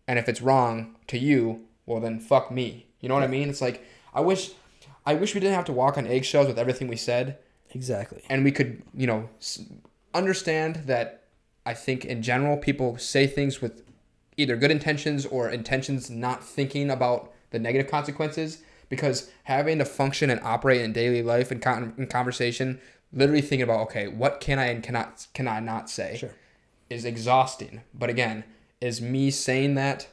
and if it's wrong to you, well then fuck me. You know what I mean? It's like I wish I wish we didn't have to walk on eggshells with everything we said Exactly. and we could, you know, understand that I think in general people say things with either good intentions or intentions not thinking about the negative consequences because having to function and operate in daily life and con- in conversation literally thinking about okay what can i and cannot can i not say Sure. is exhausting but again is me saying that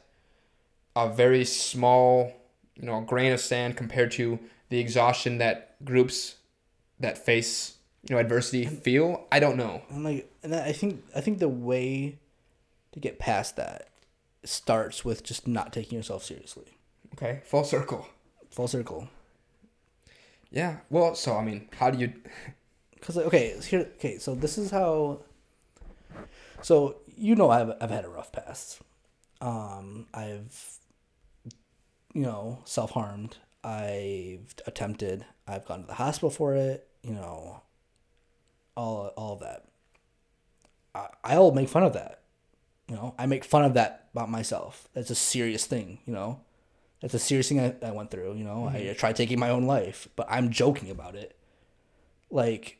a very small you know grain of sand compared to the exhaustion that groups that face you know adversity feel i don't know And like, and I think I think the way to get past that starts with just not taking yourself seriously. okay full circle Full circle. yeah well so i mean how do you Cause like, okay, here okay, so this is how. So you know I've I've had a rough past. Um, I've, you know, self harmed. I've attempted. I've gone to the hospital for it. You know. All all of that. I I'll make fun of that. You know, I make fun of that about myself. That's a serious thing. You know, that's a serious thing I, I went through. You know, I, I tried taking my own life, but I'm joking about it. Like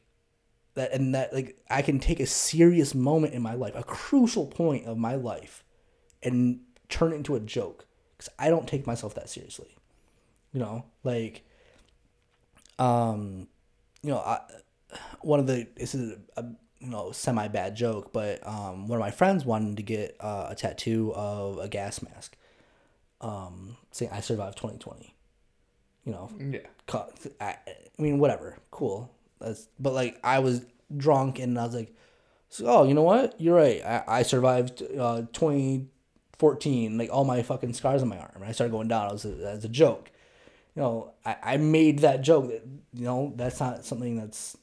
that and that like I can take a serious moment in my life, a crucial point of my life, and turn it into a joke because I don't take myself that seriously. You know, like, um, you know, I, one of the this is a, a you know semi bad joke, but um, one of my friends wanted to get uh, a tattoo of a gas mask, um, saying I survived twenty twenty. You know, yeah I, I mean, whatever, cool. That's, but like, I was drunk and I was like, so, oh, you know what? You're right. I, I survived uh, 2014, like all my fucking scars on my arm. And I started going down as a, as a joke. You know, I, I made that joke that, you know, that's not something that's,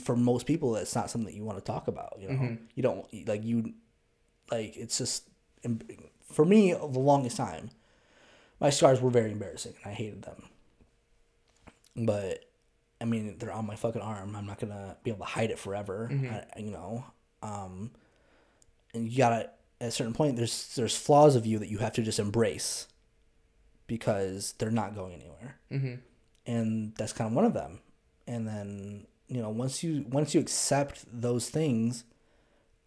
for most people, that's not something that you want to talk about. You know, you don't, like, you, like, it's just, for me, the longest time, my scars were very embarrassing and I hated them. But I mean, they're on my fucking arm. I'm not gonna be able to hide it forever. I, you know, um, and you gotta at a certain point. There's there's flaws of you that you have to just embrace because they're not going anywhere, mm-hmm. and that's kind of one of them. And then you know once you once you accept those things,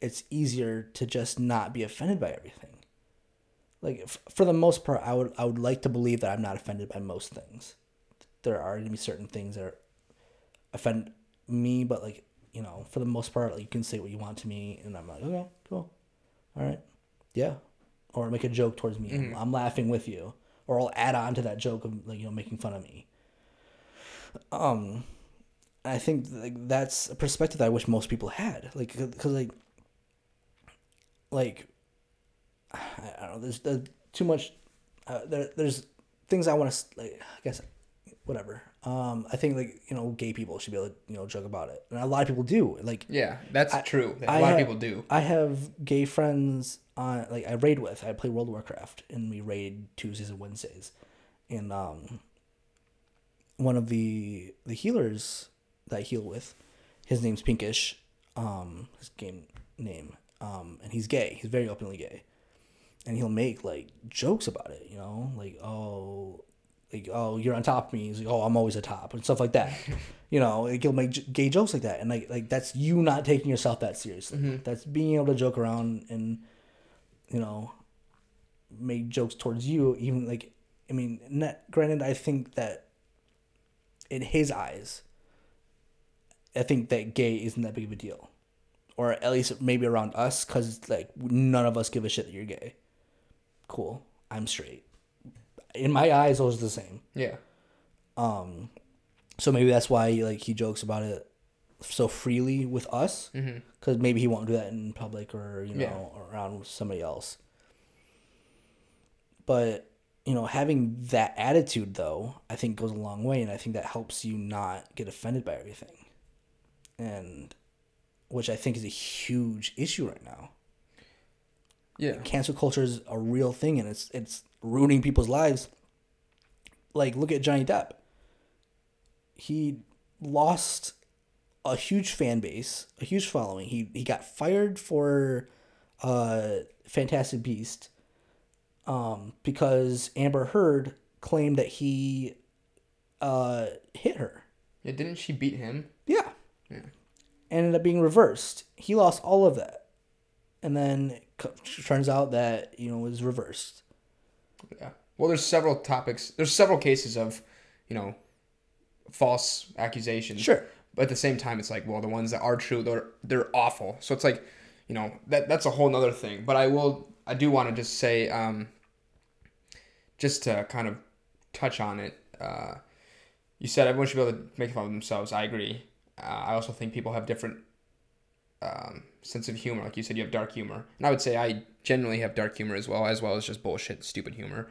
it's easier to just not be offended by everything. Like f- for the most part, I would I would like to believe that I'm not offended by most things. There are gonna be certain things that offend me, but like you know, for the most part, like you can say what you want to me, and I'm like, okay, cool, all right, yeah, or make a joke towards me. I'm, I'm laughing with you, or I'll add on to that joke of like you know making fun of me. Um, I think like that's a perspective that I wish most people had, like because like like I I don't know. There's, there's too much. Uh, there, there's things I want to like. I guess whatever. Um, I think like you know, gay people should be able to you know joke about it, and a lot of people do. Like yeah that's true a I lot of people do I have gay friends on like I raid with. I play World of Warcraft, and we raid Tuesdays and Wednesdays, and um, one of the the healers that I heal with, his name's Pinkish, um, his game name, um, and he's gay. He's very openly gay, and he'll make like jokes about it. You know, like oh. Like oh you're on top of me. He's like oh I'm always a top and stuff like that, you know. Like, he'll make j- gay jokes like that, and like like that's you not taking yourself that seriously. That's being able to joke around and, you know, make jokes towards you. Even like, I mean, not, granted, I think that in his eyes, I think that gay isn't that big of a deal, or at least maybe around us, because like none of us give a shit that you're gay. Cool, I'm straight. In my eyes, those are the same. yeah Um, so maybe that's why like he jokes about it so freely with us, because maybe he won't do that in public or you know around somebody else. But you know, having that attitude though, I think goes a long way, and I think that helps you not get offended by everything, and which I think is a huge issue right now. yeah Cancel culture is a real thing, and it's it's ruining people's lives. Like, look at Johnny Depp. He lost a huge fan base, a huge following. He he got fired for uh Fantastic Beast. um, because Amber Heard claimed that he uh, hit her. Yeah, didn't she beat him? Yeah. Yeah. Ended up being reversed. He lost all of that, and then it turns out that you know it was reversed. Yeah. Well, there's several topics. There's several cases of, you know, false accusations. Sure. But at the same time, it's like, well, the ones that are true, they're they're awful. So it's like, you know, that that's a whole nother thing. But I will, I do want to just say, um, just to kind of touch on it. Uh, you said everyone should be able to make fun of themselves. I agree. Uh, I also think people have different um, sense of humor. Like you said, you have dark humor, and I would say I generally have dark humor as well, as well as just bullshit, stupid humor.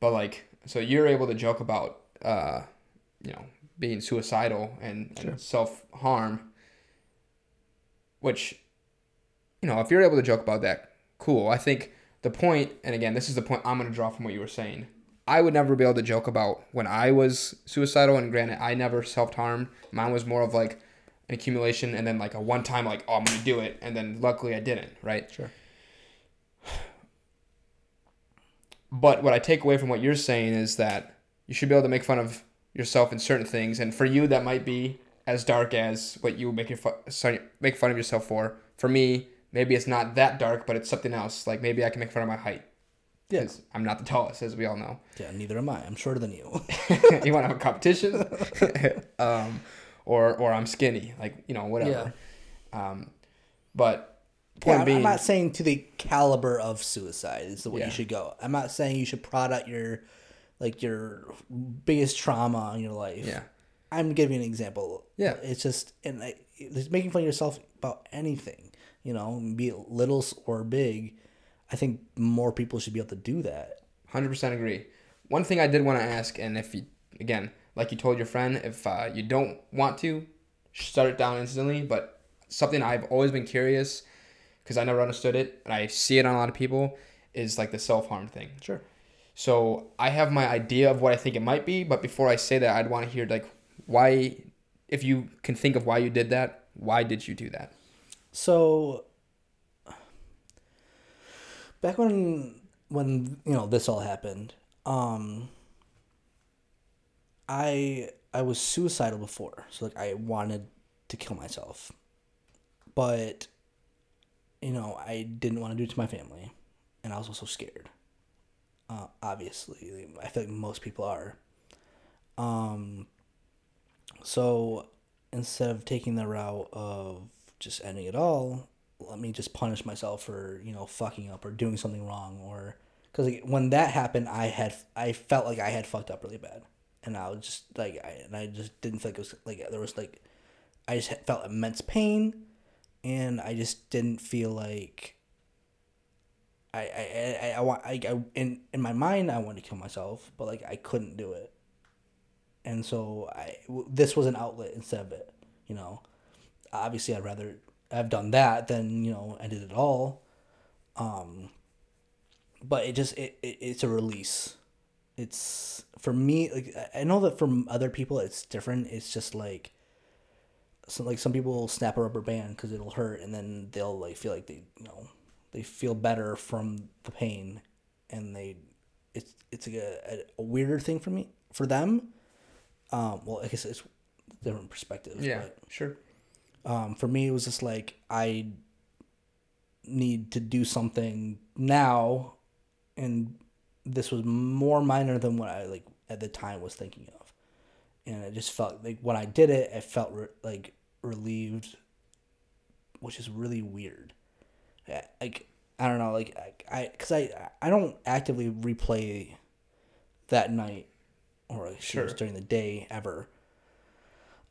But like, so you're able to joke about, uh, you know, being suicidal and, and self harm, which, you know, if you're able to joke about that, cool. I think the point, and again, this is the point I'm going to draw from what you were saying. I would never be able to joke about when I was suicidal, and granted, I never self harmed. Mine was more of like an accumulation and then like a one time, like, oh, I'm going to do it. And then luckily I didn't, right? Sure. But what I take away from what you're saying is that you should be able to make fun of yourself in certain things, and for you that might be as dark as what you make your fu- make fun of yourself for. For me, maybe it's not that dark, but it's something else. Like maybe I can make fun of my height. Yeah. I'm not the tallest, as we all know. Yeah. Neither am I. I'm shorter than you. you want to have a competition, um, or or I'm skinny, like you know whatever. Um, but point Yeah, I'm, being, I'm not saying to the caliber of suicide is the way Yeah. you should go. I'm not saying you should prod out your like your biggest trauma in your life. yeah, I'm giving an example. Yeah. It's just and I, it's making fun of yourself about anything, you know, be it little or big. I think more people should be able to do that. Hundred percent agree. One thing I did want to ask, and if you again, like you told your friend, if uh, you don't want to, shut it down instantly. But something I've always been curious, because I never understood it, and I see it on a lot of people, is like the self harm thing. Sure. So I have my idea of what I think it might be, but before I say that, I'd want to hear like why, if you can think of why you did that, why did you do that? So back when when you know this all happened, um I I was suicidal before. So like I wanted to kill myself. But you know, I didn't want to do it to my family and I was also scared. Uh, obviously, I feel like most people are. Um so instead of taking the route of just ending it all, let me just punish myself for you know fucking up or doing something wrong or because like, when that happened, I had I felt like I had fucked up really bad, and I was just like I and I just didn't feel like it was like there was like I just felt immense pain, and I just didn't feel like. I, I, I, I want I, I in in my mind I wanted to kill myself but like I couldn't do it, and so I w- this was an outlet instead of it, you know? Obviously I'd rather have done that then you know ended it all. Um, but it just it, it it's a release. It's for me like I- know that from other people it's different. It's just like so like some people will snap a rubber band because it'll hurt and then they'll like feel like they you know they feel better from the pain and they it's it's like a, a, a weirder thing for me for them. Um, well, I guess it's different perspectives. but sure. Um, for me it was just like i need to do something now. And this was more minor than what i like at the time was thinking of. And I just felt like when i did it i felt re- like relieved which is really weird. Like i don't know like i i because I, I don't actively replay that night or like Sure. during the day ever.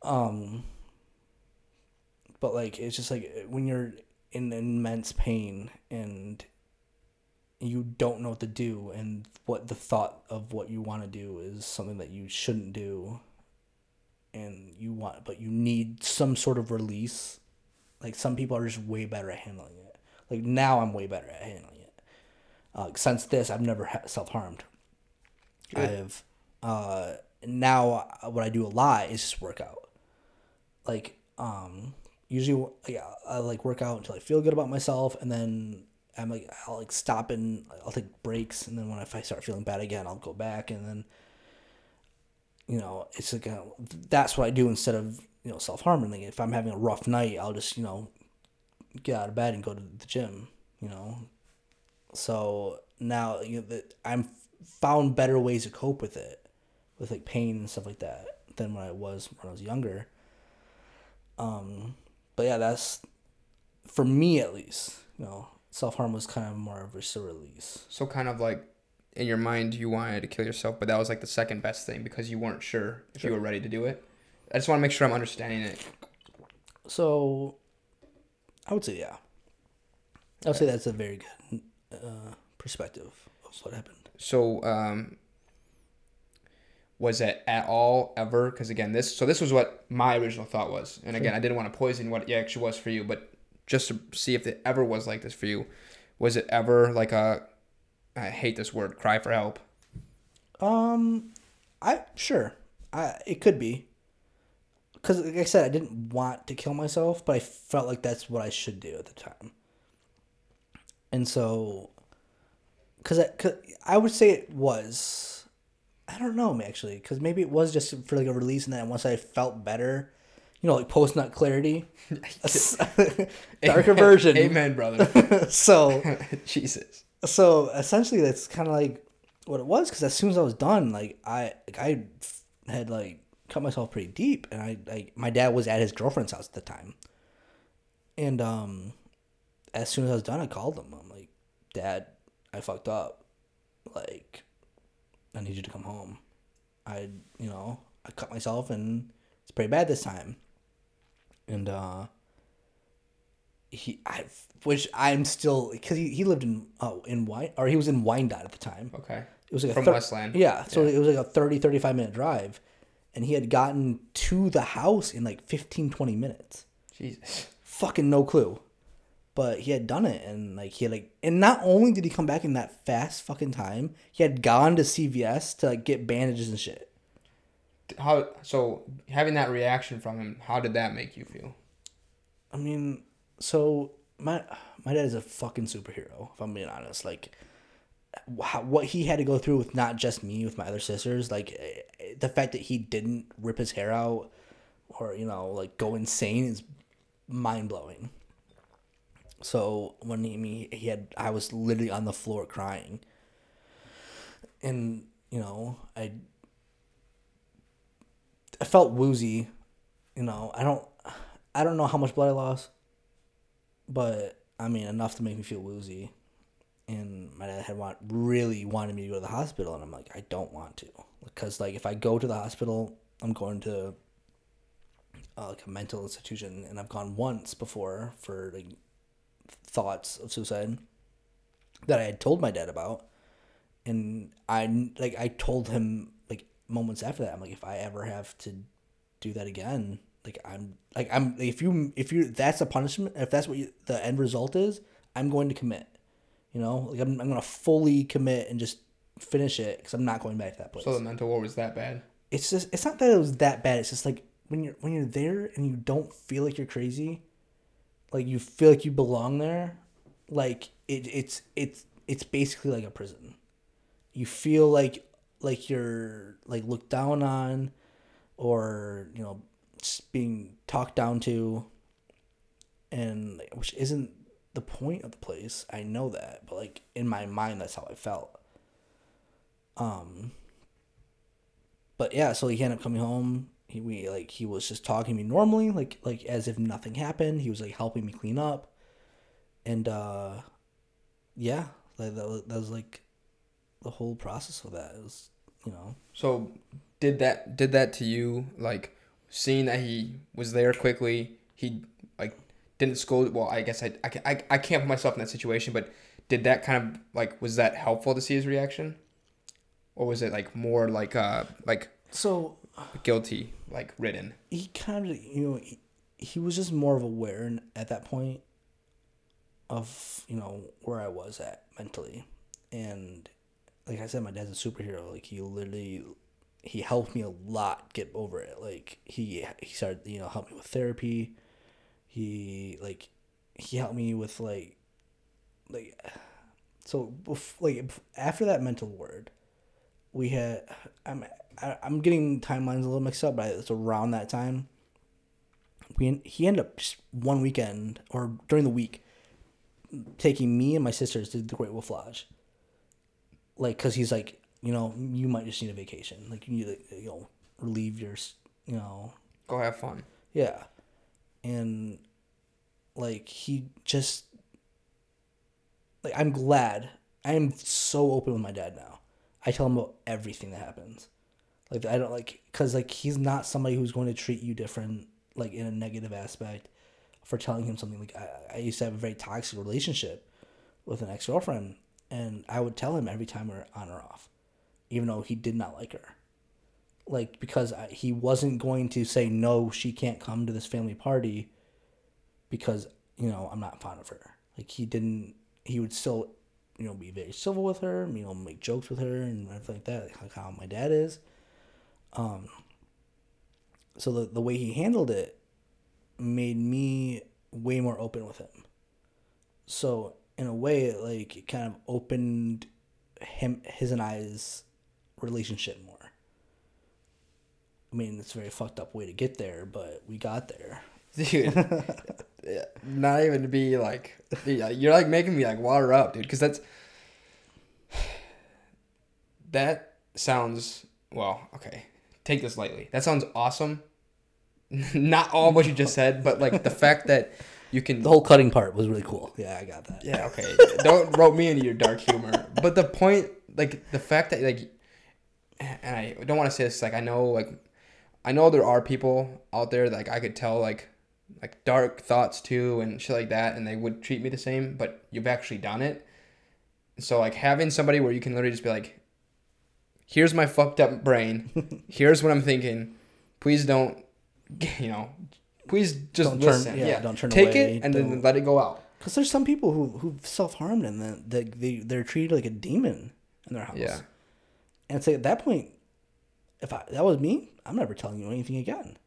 Um but like it's just like when you're in immense pain and you don't know what to do and what the thought of what you want to do is something that you shouldn't do and you want but you need some sort of release like some people are just way better at handling it. Like now i'm way better at handling it. Uh, since this i've never ha- self-harmed. I've uh now uh, what i do a lot is just work out. Like um usually like I, I like work out until I feel good about myself and then I'm like I'll like stop and I'll take breaks, and then when if I start feeling bad again, I'll go back, and then you know it's like a, that's what I do instead of you know self harming. Like if I'm having a rough night, I'll just you know get out of bed and go to the gym. You know, so now you know I'm found better ways to cope with it, with like pain and stuff like that than when I was when I was younger. Um, but yeah, that's for me at least. You know, self harm was kind of more of a release. So kind of like in your mind you wanted to kill yourself, but that was like the second best thing because you weren't sure if Sure. you were ready to do it. I just want to make sure I'm understanding it. So, I would say yeah. I would say that's a very good uh, perspective of what happened. So um, was it at all ever? Because again, this so this was what my original thought was, and again, I didn't want to poison what it actually was for you, but just to see if it ever was like this for you. Was it ever like a I hate this word, cry for help? Um, I sure, I it could be. Cause like I said, I didn't want to kill myself, but I felt like that's what I should do at the time. And so, cause I, cause I would say it was, I don't know actually, cause maybe it was just for like a release, and then once I felt better, you know, like post nut clarity, darker Amen. version. Amen, brother. so Jesus. so essentially that's kind of like what it was because as soon as i was done like i like i had like cut myself pretty deep and i like my dad was at his girlfriend's house at the time and um as soon as i was done i called him i'm like dad i fucked up like i need you to come home i you know i cut myself and it's pretty bad this time and uh he I which I'm still because he, he lived in oh in Wine or he was in Wyandotte at the time. Okay. It was like From a thir- Westland. Yeah, so it was like a 30 35 minute drive and he had gotten to the house in like 15 20 minutes. Jesus. Fucking no clue. But he had done it and like he had like and not only did he come back in that fast fucking time, he had gone to CVS to like get bandages and shit. How so having that reaction from him? How did that make you feel? I mean, so my my dad is a fucking superhero. If I'm being honest, like how, what he had to go through with not just me, with my other sisters, like eh, the fact that he didn't rip his hair out or you know like go insane is mind blowing. So when he, he had, I was literally on the floor crying, and you know I I felt woozy. You know, I don't I don't know how much blood I lost, but I mean enough to make me feel woozy. And my dad had want really wanted me to go to the hospital, and I'm like, I don't want to, because like if I go to the hospital, I'm going to uh, like a mental institution, and I've gone once before for like thoughts of suicide that I had told my dad about, and I like I told him like moments after that, I'm like, if I ever have to do that again, like I'm like I'm if you if you that's a punishment if that's what you, the end result is, I'm going to commit. You know, like I'm I'm gonna fully commit and just finish it because I'm not going back to that place. So the mental war was that bad? it's just it's not that it was that bad. It's just like when you're when you're there and you don't feel like you're crazy, like you feel like you belong there, like it it's it's it's basically like a prison. You feel like like you're like looked down on, or you know, being talked down to. And which isn't the point of the place. I know that, but like in my mind, that's how I felt. Um, but yeah, so he ended up coming home. He we like he was just talking to me normally, like like as if nothing happened. He was like helping me clean up, and uh, yeah, like that was, that was like the whole process of that. It was you know So did that did that to you like seeing that he was there quickly? He like didn't scold. Well, I guess I I, I, I can't put myself in that situation, but did that kind of like was that helpful to see his reaction, or was it like more like uh like so guilty like ridden? he kind of you know he, he was just more of aware at that point of you know where I was at mentally, and like I said, my dad's a superhero. Like he literally, he helped me a lot get over it. Like he he started you know help me with therapy. He like he helped me with like like so like after that mental ward, we had I'm I'm getting timelines a little mixed up, but it's around that time. We he ended up just one weekend or during the week taking me and my sisters to the Great Wolf Lodge. Like, cause he's like, you know, you might just need a vacation. Like, you need to, you know, relieve your, you know, Go have fun. yeah. And like he just like I'm glad. I am so open with my dad now. I tell him about everything that happens. Like I don't like cuz like he's not somebody who's going to treat you different like in a negative aspect for telling him something. Like I, I used to have a very toxic relationship with an ex-girlfriend and I would tell him every time we are on or off even though he did not like her. Like because I, he wasn't going to say no she can't come to this family party because you know i'm not fond of her. Like he didn't he would still you know be very civil with her you know make jokes with her and everything like that like how my dad is. Um so the, the way he handled it made me way more open with him. So in a way it like it kind of opened him his and i's relationship more. I mean, it's a very fucked up way to get there, but we got there. dude. not even to be like, you're like making me like water up, dude. Because that's that sounds well. Okay, take this lightly. That sounds awesome. not all what you just said, but like the fact that you can. The whole cutting part was really cool. Yeah, I got that. Yeah, okay. Don't rope me into your dark humor. But the point, like the fact that like, and I don't want to say this. Like I know, like, I know there are people out there like I could tell like, like dark thoughts too and shit like that, and they would treat me the same. But you've actually done it. So like having somebody where you can literally just be like, here's my fucked up brain. Here's what I'm thinking. Please don't, you know, please just Don't turn- listen. yeah, yeah, don't turn Take away, it and then don't- let it go out. Because there's some people who who've self harmed and then they, they they're treated like a demon in their house. Yeah. And it's like at that point, if I that was me, I'm never telling you anything again.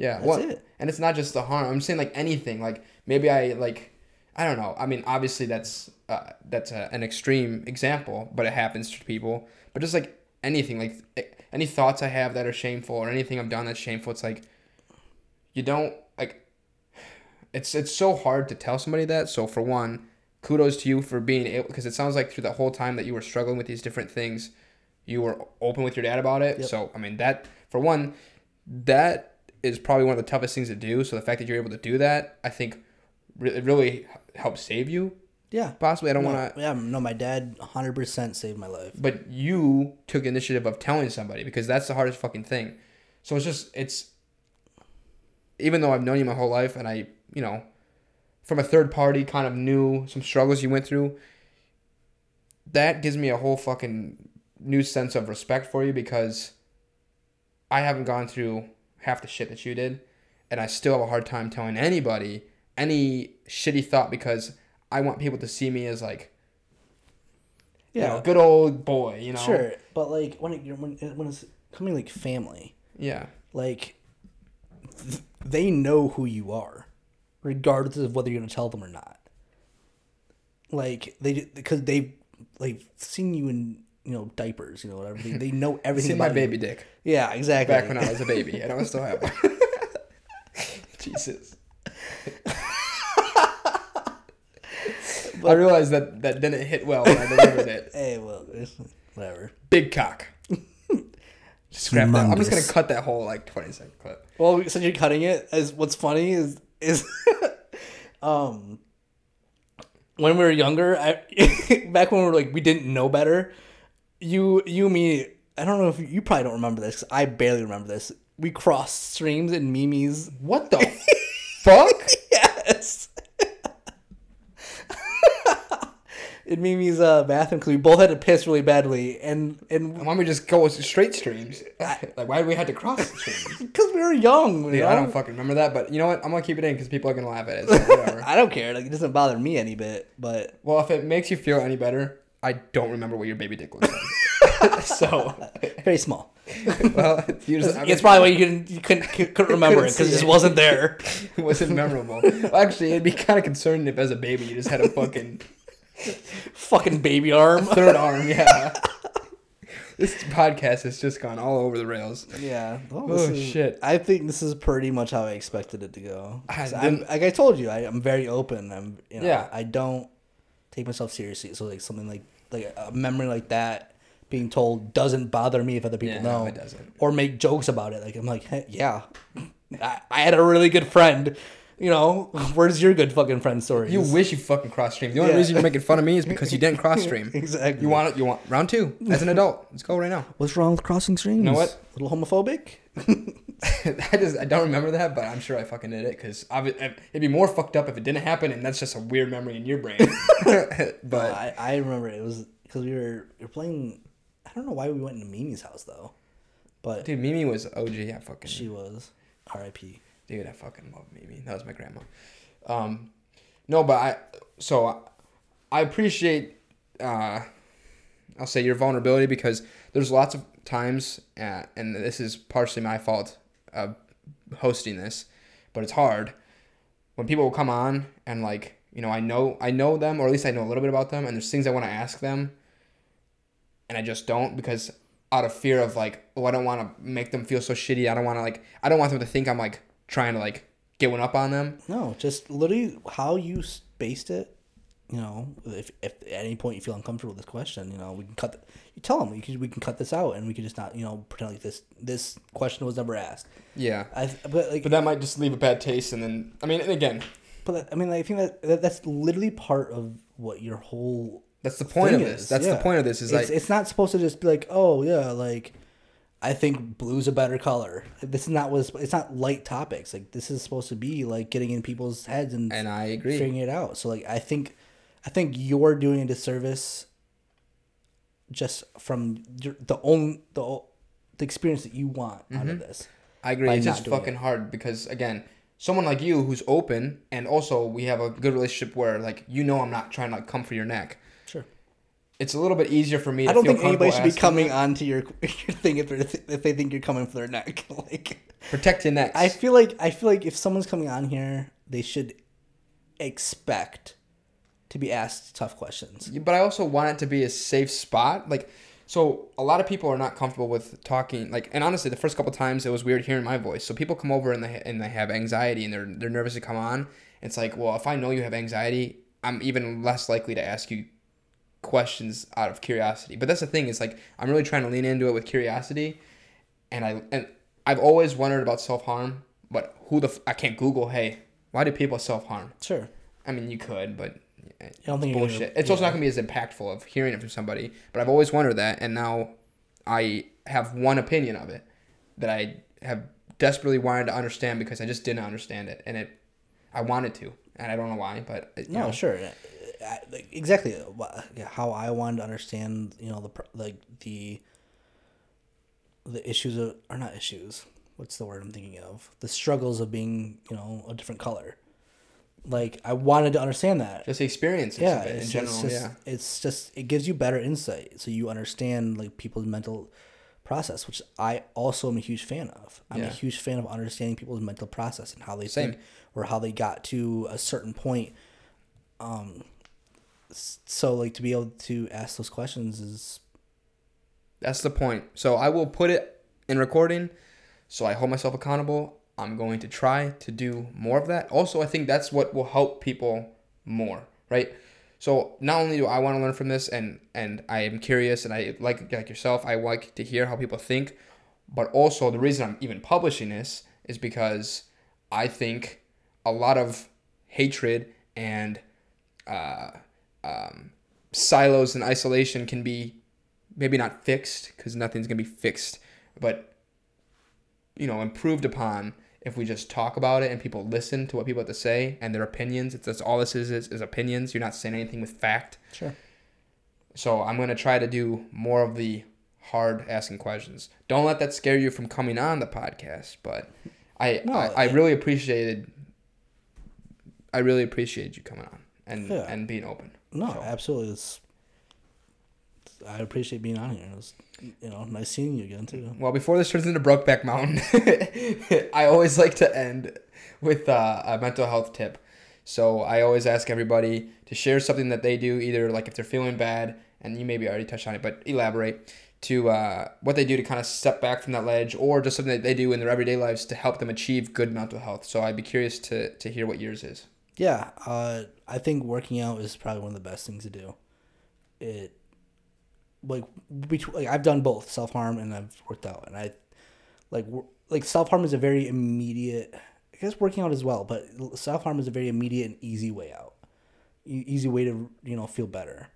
Yeah, That's well, it. and it's not just the harm. I'm saying like anything. Like maybe I like, I don't know. I mean, obviously that's uh, that's a, an extreme example, but it happens to people. But just like anything, like eh, any thoughts I have that are shameful or anything I've done that's shameful, it's like you don't like. It's it's so hard to tell somebody that. So for one, kudos to you for being able because it sounds like through the whole time that you were struggling with these different things, you were open with your dad about it. Yep. So I mean that for one, that is probably one of the toughest things to do. So the fact that you're able to do that, I think, re- it really helps save you. Yeah. Possibly, I don't No, want to, yeah, no, my dad 100% saved my life. but you took initiative of telling somebody because that's the hardest fucking thing. So it's just it's. Even though I've known you my whole life, and I, you know, from a third party, kind of knew some struggles you went through. That gives me a whole fucking new sense of respect for you because I haven't gone through half the shit that you did, and I still have a hard time telling anybody any shitty thought because I want people to see me as like, you know, good old boy, you know. Sure, but like when it, when it, when it's coming like family, Yeah. like th- they know who you are, regardless of whether you're gonna tell them or not. Like they because they like seen you in you know diapers, you know whatever. They, they know everything about my baby You. dick Yeah, exactly. back when I was a baby, and I still have one. Jesus. I realized that that didn't hit well when I delivered it. Hey, well, whatever. Big cock. Scrap that. I'm just gonna cut that whole like 20 second clip. Well, since you're cutting it, as what's funny is is, um, when we were younger, I back when we were like we didn't know better. You, you, me. I don't know if you, you probably don't remember this. I barely remember this. We crossed streams in Mimi's. What the fuck? Yes. in Mimi's uh, bathroom because we both had to piss really badly, and and Why don't we just go with straight streams? Like, why did we had to cross streams? because we were young. you Dude, I don't fucking remember that, but you know what? I'm gonna keep it in because people are gonna laugh at it. So. I don't care. Like it doesn't bother me any bit. But well, if it makes you feel any better, I don't remember what your baby dick looks like. so, very small. well, you just, It's probably why you couldn't you couldn't, couldn't remember it because it just wasn't there. it wasn't memorable. Well, actually, it'd be kind of concerning if, as a baby, you just had a fucking Fucking baby arm. Third arm, yeah. this podcast has just gone all over the rails. Yeah. Well, Oh, is- shit. I think this is pretty much how I expected it to go. I 'Cause I'm, like I told you, I, I'm very open. I'm, you know, Yeah. I don't take myself seriously. So like something like like a memory like that being told doesn't bother me if other people Yeah, know. no, it doesn't. Or make jokes about it. Like I'm like, hey, yeah, I, I had a really good friend. You know, where's your good fucking friend story? You wish you fucking cross stream. The only Yeah. reason you're making fun of me is because you didn't cross stream. exactly. You want it? You want round two as an adult? Let's go right now. What's wrong with crossing streams? You know what? A little homophobic. I just I don't remember that, but I'm sure I fucking did it because it'd be more fucked up if it didn't happen, and that's just a weird memory in your brain. but I, I remember it was because we were we were playing. I don't know why we went into Mimi's house though, but dude, Mimi was OG. I fucking she was R.I.P. dude. I fucking love Mimi. That was my grandma. Um, no, but I so I, I appreciate uh, I'll say your vulnerability because there's lots of times, uh, and this is partially my fault of hosting this, but it's hard when people will come on and like you know I know I know them or at least I know a little bit about them, and there's things I want to ask them, and I just don't because out of fear of like oh I don't want to make them feel so shitty. I don't want to like I don't want them to think I'm like trying to like get one up on them. No, just literally how you spaced it. You know, if, if at any point you feel uncomfortable with this question, you know, we can cut. The, you tell them we can we can cut this out, and we can just not you know pretend like this this question was never asked. Yeah. I but like But that might just leave a bad taste, and then I mean, and again, but that- I mean I think that, that that's literally part of what your whole that's the point of this. is, That's yeah. the point of this. Is it's, like it's not supposed to just be like, oh yeah, like I think blue's a better color. This is not what it's, it's not light topics. Like this is supposed to be like getting in people's heads and, and I agree. figuring it out. So like I think I think you're doing a disservice just from the own the the experience that you want out of mm-hmm. this. I agree. It's just fucking hard because again, someone like you who's open, and also we have a good relationship where like you know I'm not trying to like come for your neck. Sure. It's a little bit easier for me. To I don't think anybody should be coming asking onto your your thing if, if they think you're coming for their neck. like. Protect your necks. I feel like I feel like if someone's coming on here, they should expect to be asked tough questions. but I also want it to be a safe spot. Like, so a lot of people are not comfortable with talking. Like, and honestly, the first couple times it was weird hearing my voice. So people come over and they and they have anxiety and they're they're nervous to come on. It's like, well, if I know you have anxiety, I'm even less likely to ask you questions out of curiosity. But that's the thing. Is like I'm really trying to lean into it with curiosity, and I and I've always wondered about self harm. But who the f- I can't Google. Hey, why do people self harm? Sure. I mean, you could, but I don't think you're gonna- bullshit. It's also not gonna be as impactful of hearing it from somebody. But I've always wondered that, and now I have one opinion of it that I have desperately wanted to understand because I just didn't understand it, and it I wanted to, and I don't know why, but uh, you No, know, sure. I, like, exactly uh, how I wanted to understand, you know, the like the the issues of or not issues. What's the word I'm thinking of? The struggles of being, you know, a different color. Like I wanted to understand that. just experience experiences yeah, of it in it's, general. it's just, yeah, it's just it gives you better insight, so you understand like people's mental process, which I also am a huge fan of. I'm a huge fan of understanding people's mental process and how they Same. think or how they got to a certain point. Um, so like to be able to ask those questions is that's the point. So I will put it in recording, so I hold myself accountable. I'm going to try to do more of that. Also, I think that's what will help people more, right? So not only do I want to learn from this, and and I am curious, and I like like yourself, I like to hear how people think, but also the reason I'm even publishing this is because I think a lot of hatred and uh, um, silos and isolation can be maybe not fixed because nothing's gonna be fixed, but you know improved upon if we just talk about it and people listen to what people have to say and their opinions. It's that's all this is is, is opinions. You're not saying anything with fact. sure. So I'm gonna try to do more of the hard asking questions. Don't let that scare you from coming on the podcast. But I No, I, I it- really appreciated I really appreciated you coming on and Yeah. and being open. No, So- absolutely. It's I appreciate being on here. It was you know nice seeing you again too. Well, before this turns into Brokeback Mountain, I always like to end with uh, a mental health tip. So I always ask everybody to share something that they do, either like if they're feeling bad, and you maybe already touched on it, but elaborate to uh, what they do to kind of step back from that ledge, or just something that they do in their everyday lives to help them achieve good mental health. So I'd be curious to to hear what yours is. Yeah, uh, I think working out is probably one of the best things to do. It like between like I've done both self harm and I've worked out, and I like like self harm is a very immediate. I guess working out as well, but self harm is a very immediate and easy way out, easy way to you know feel better.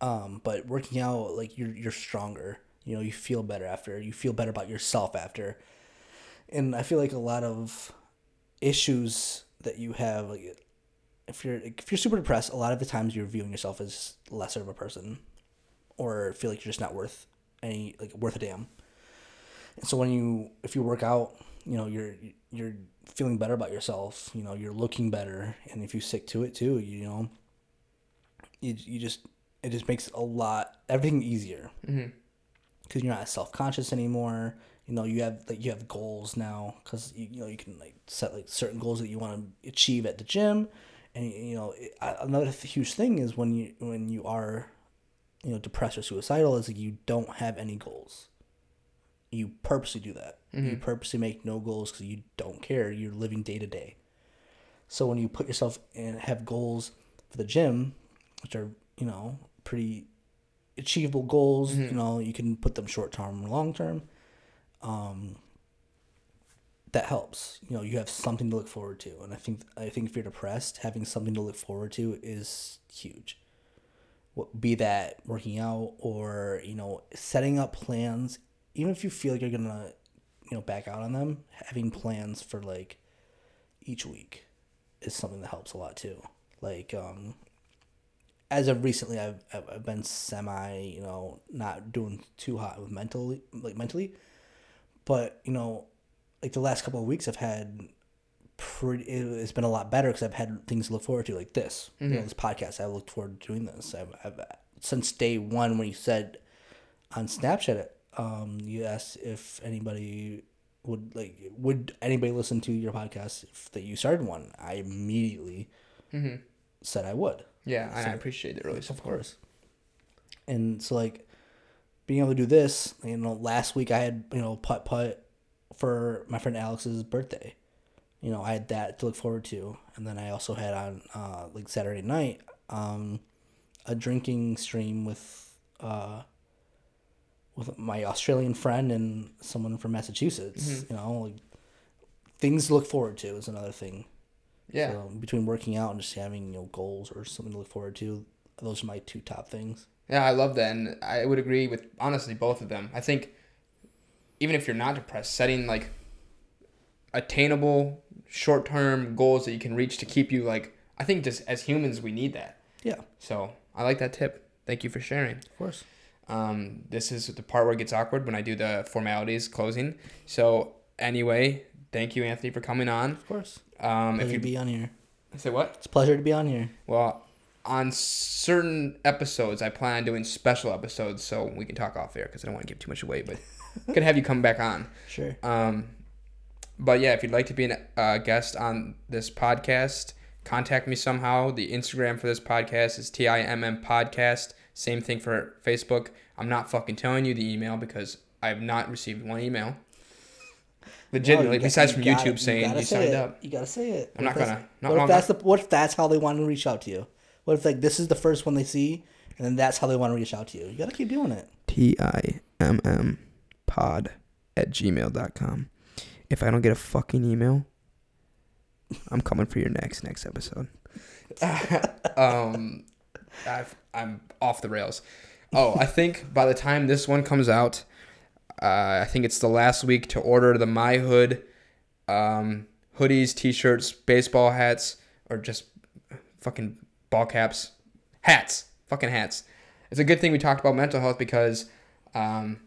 Um, but working out like you're you're stronger. You know, you feel better after. You feel better about yourself after. And I feel like a lot of issues that you have like if you're if you're super depressed a lot of the times you're viewing yourself as lesser of a person or feel like you're just not worth any like worth a damn. And so when you if you work out you know you're you're feeling better about yourself you know you're looking better. And if you stick to it too you know you, you just it just makes a lot everything easier. Mm-hmm. because you're not self-conscious anymore. You know you have like you have goals now because you, you know you can like set like certain goals that you want to achieve at the gym. And you know it, another th- huge thing is when you when you are you know depressed or suicidal is like you don't have any goals. You purposely do that. You purposely make no goals because you don't care. You're living day to day. So when you put yourself and have goals for the gym which are you know pretty achievable goals you know you can put them short term or long term um that helps. You know you have something to look forward to. And i think i think if you're depressed having something to look forward to is huge be that working out or you know setting up plans even if you feel like you're gonna you know back out on them having plans for like each week is something that helps a lot too. Like um as of recently I've, I've been semi you know not doing too hot with mentally like mentally. But you know like the last couple of weeks I've had pretty it's been a lot better because I've had things to look forward to like this you know this podcast. I looked forward to doing this. I've, I've since day one when you said on Snapchat um you asked if anybody would like would anybody listen to your podcast if that you started one? I immediately said I would. Yeah, and I appreciate the early of course. And so like being able to do this, you know, last week I had, you know, putt putt for my friend Alex's birthday. You know, I had that to look forward to. And then I also had on uh like Saturday night, um a drinking stream with uh with my Australian friend and someone from Massachusetts. You know, like things to look forward to is another thing. Yeah. So between working out and just having you know goals or something to look forward to, those are my two top things. Yeah, I love that, and I would agree with honestly both of them. I think even if you're not depressed, setting like attainable short-term goals that you can reach to keep you like I think just as humans we need that. Yeah, So I like that tip. Thank you for sharing. of course. Um, this is the part where it gets awkward when I do the formalities closing. So anyway, thank you Anthony for coming on. Of course. Um, if Pleasure you to be on here. say what? It's a pleasure to be on here. Well, on certain episodes, I plan on doing special episodes, so we can talk off air because I don't want to give too much away. But could have you come back on. Sure. Um, but yeah, if you'd like to be a uh, guest on this podcast, contact me somehow. The Instagram for this podcast is TIMM Podcast. Same thing for Facebook. I'm not fucking telling you the email because I have not received one email. Legitimately, No, got- besides you from gotta- YouTube saying gotta you say signed it. up. You gotta say it. I'm What not gonna. that's- No, what if that's not. the what if that's how they want to reach out to you? What if like this is the first one they see, and then that's how they want to reach out to you? You gotta keep doing it. T I M M pod at gmail.com. If I don't get a fucking email, I'm coming for your next next episode. um, I've, I'm off the rails. Oh, I think by the time this one comes out, uh, I think it's the last week to order the My Hood um, hoodies, t-shirts, baseball hats, or just fucking ball caps, hats, fucking hats. It's a good thing we talked about mental health because um,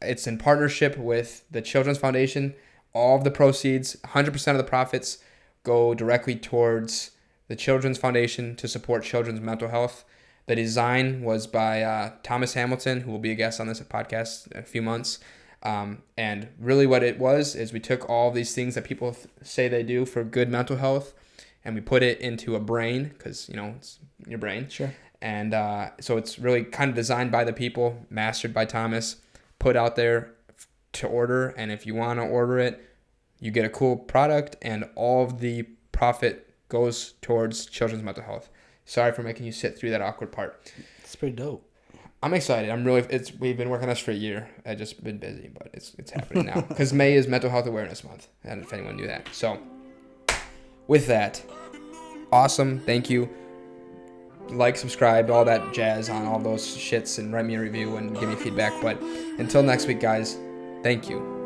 it's in partnership with the Children's Foundation. All of the proceeds, 100% of the profits, go directly towards the Children's Foundation to support children's mental health. The design was by uh, Thomas Hamilton, who will be a guest on this podcast in a few months. Um, and really, what it was is we took all these things that people th- say they do for good mental health, and we put it into a brain because you know it's your brain. Sure. And uh, so it's really kind of designed by the people, mastered by Thomas, put out there to order. And if you want to order it, you get a cool product, and all of the profit goes towards children's mental health. Sorry for making you sit through that awkward part. It's pretty dope. I'm excited. I'm really. It's we've been working on this for a year. I just been busy, but it's it's happening now because May is Mental Health Awareness Month, and if anyone knew that. So, with that, awesome. Thank you. Like, subscribe, all that jazz on all those shits, and write me a review and give me feedback. But until next week, guys, thank you.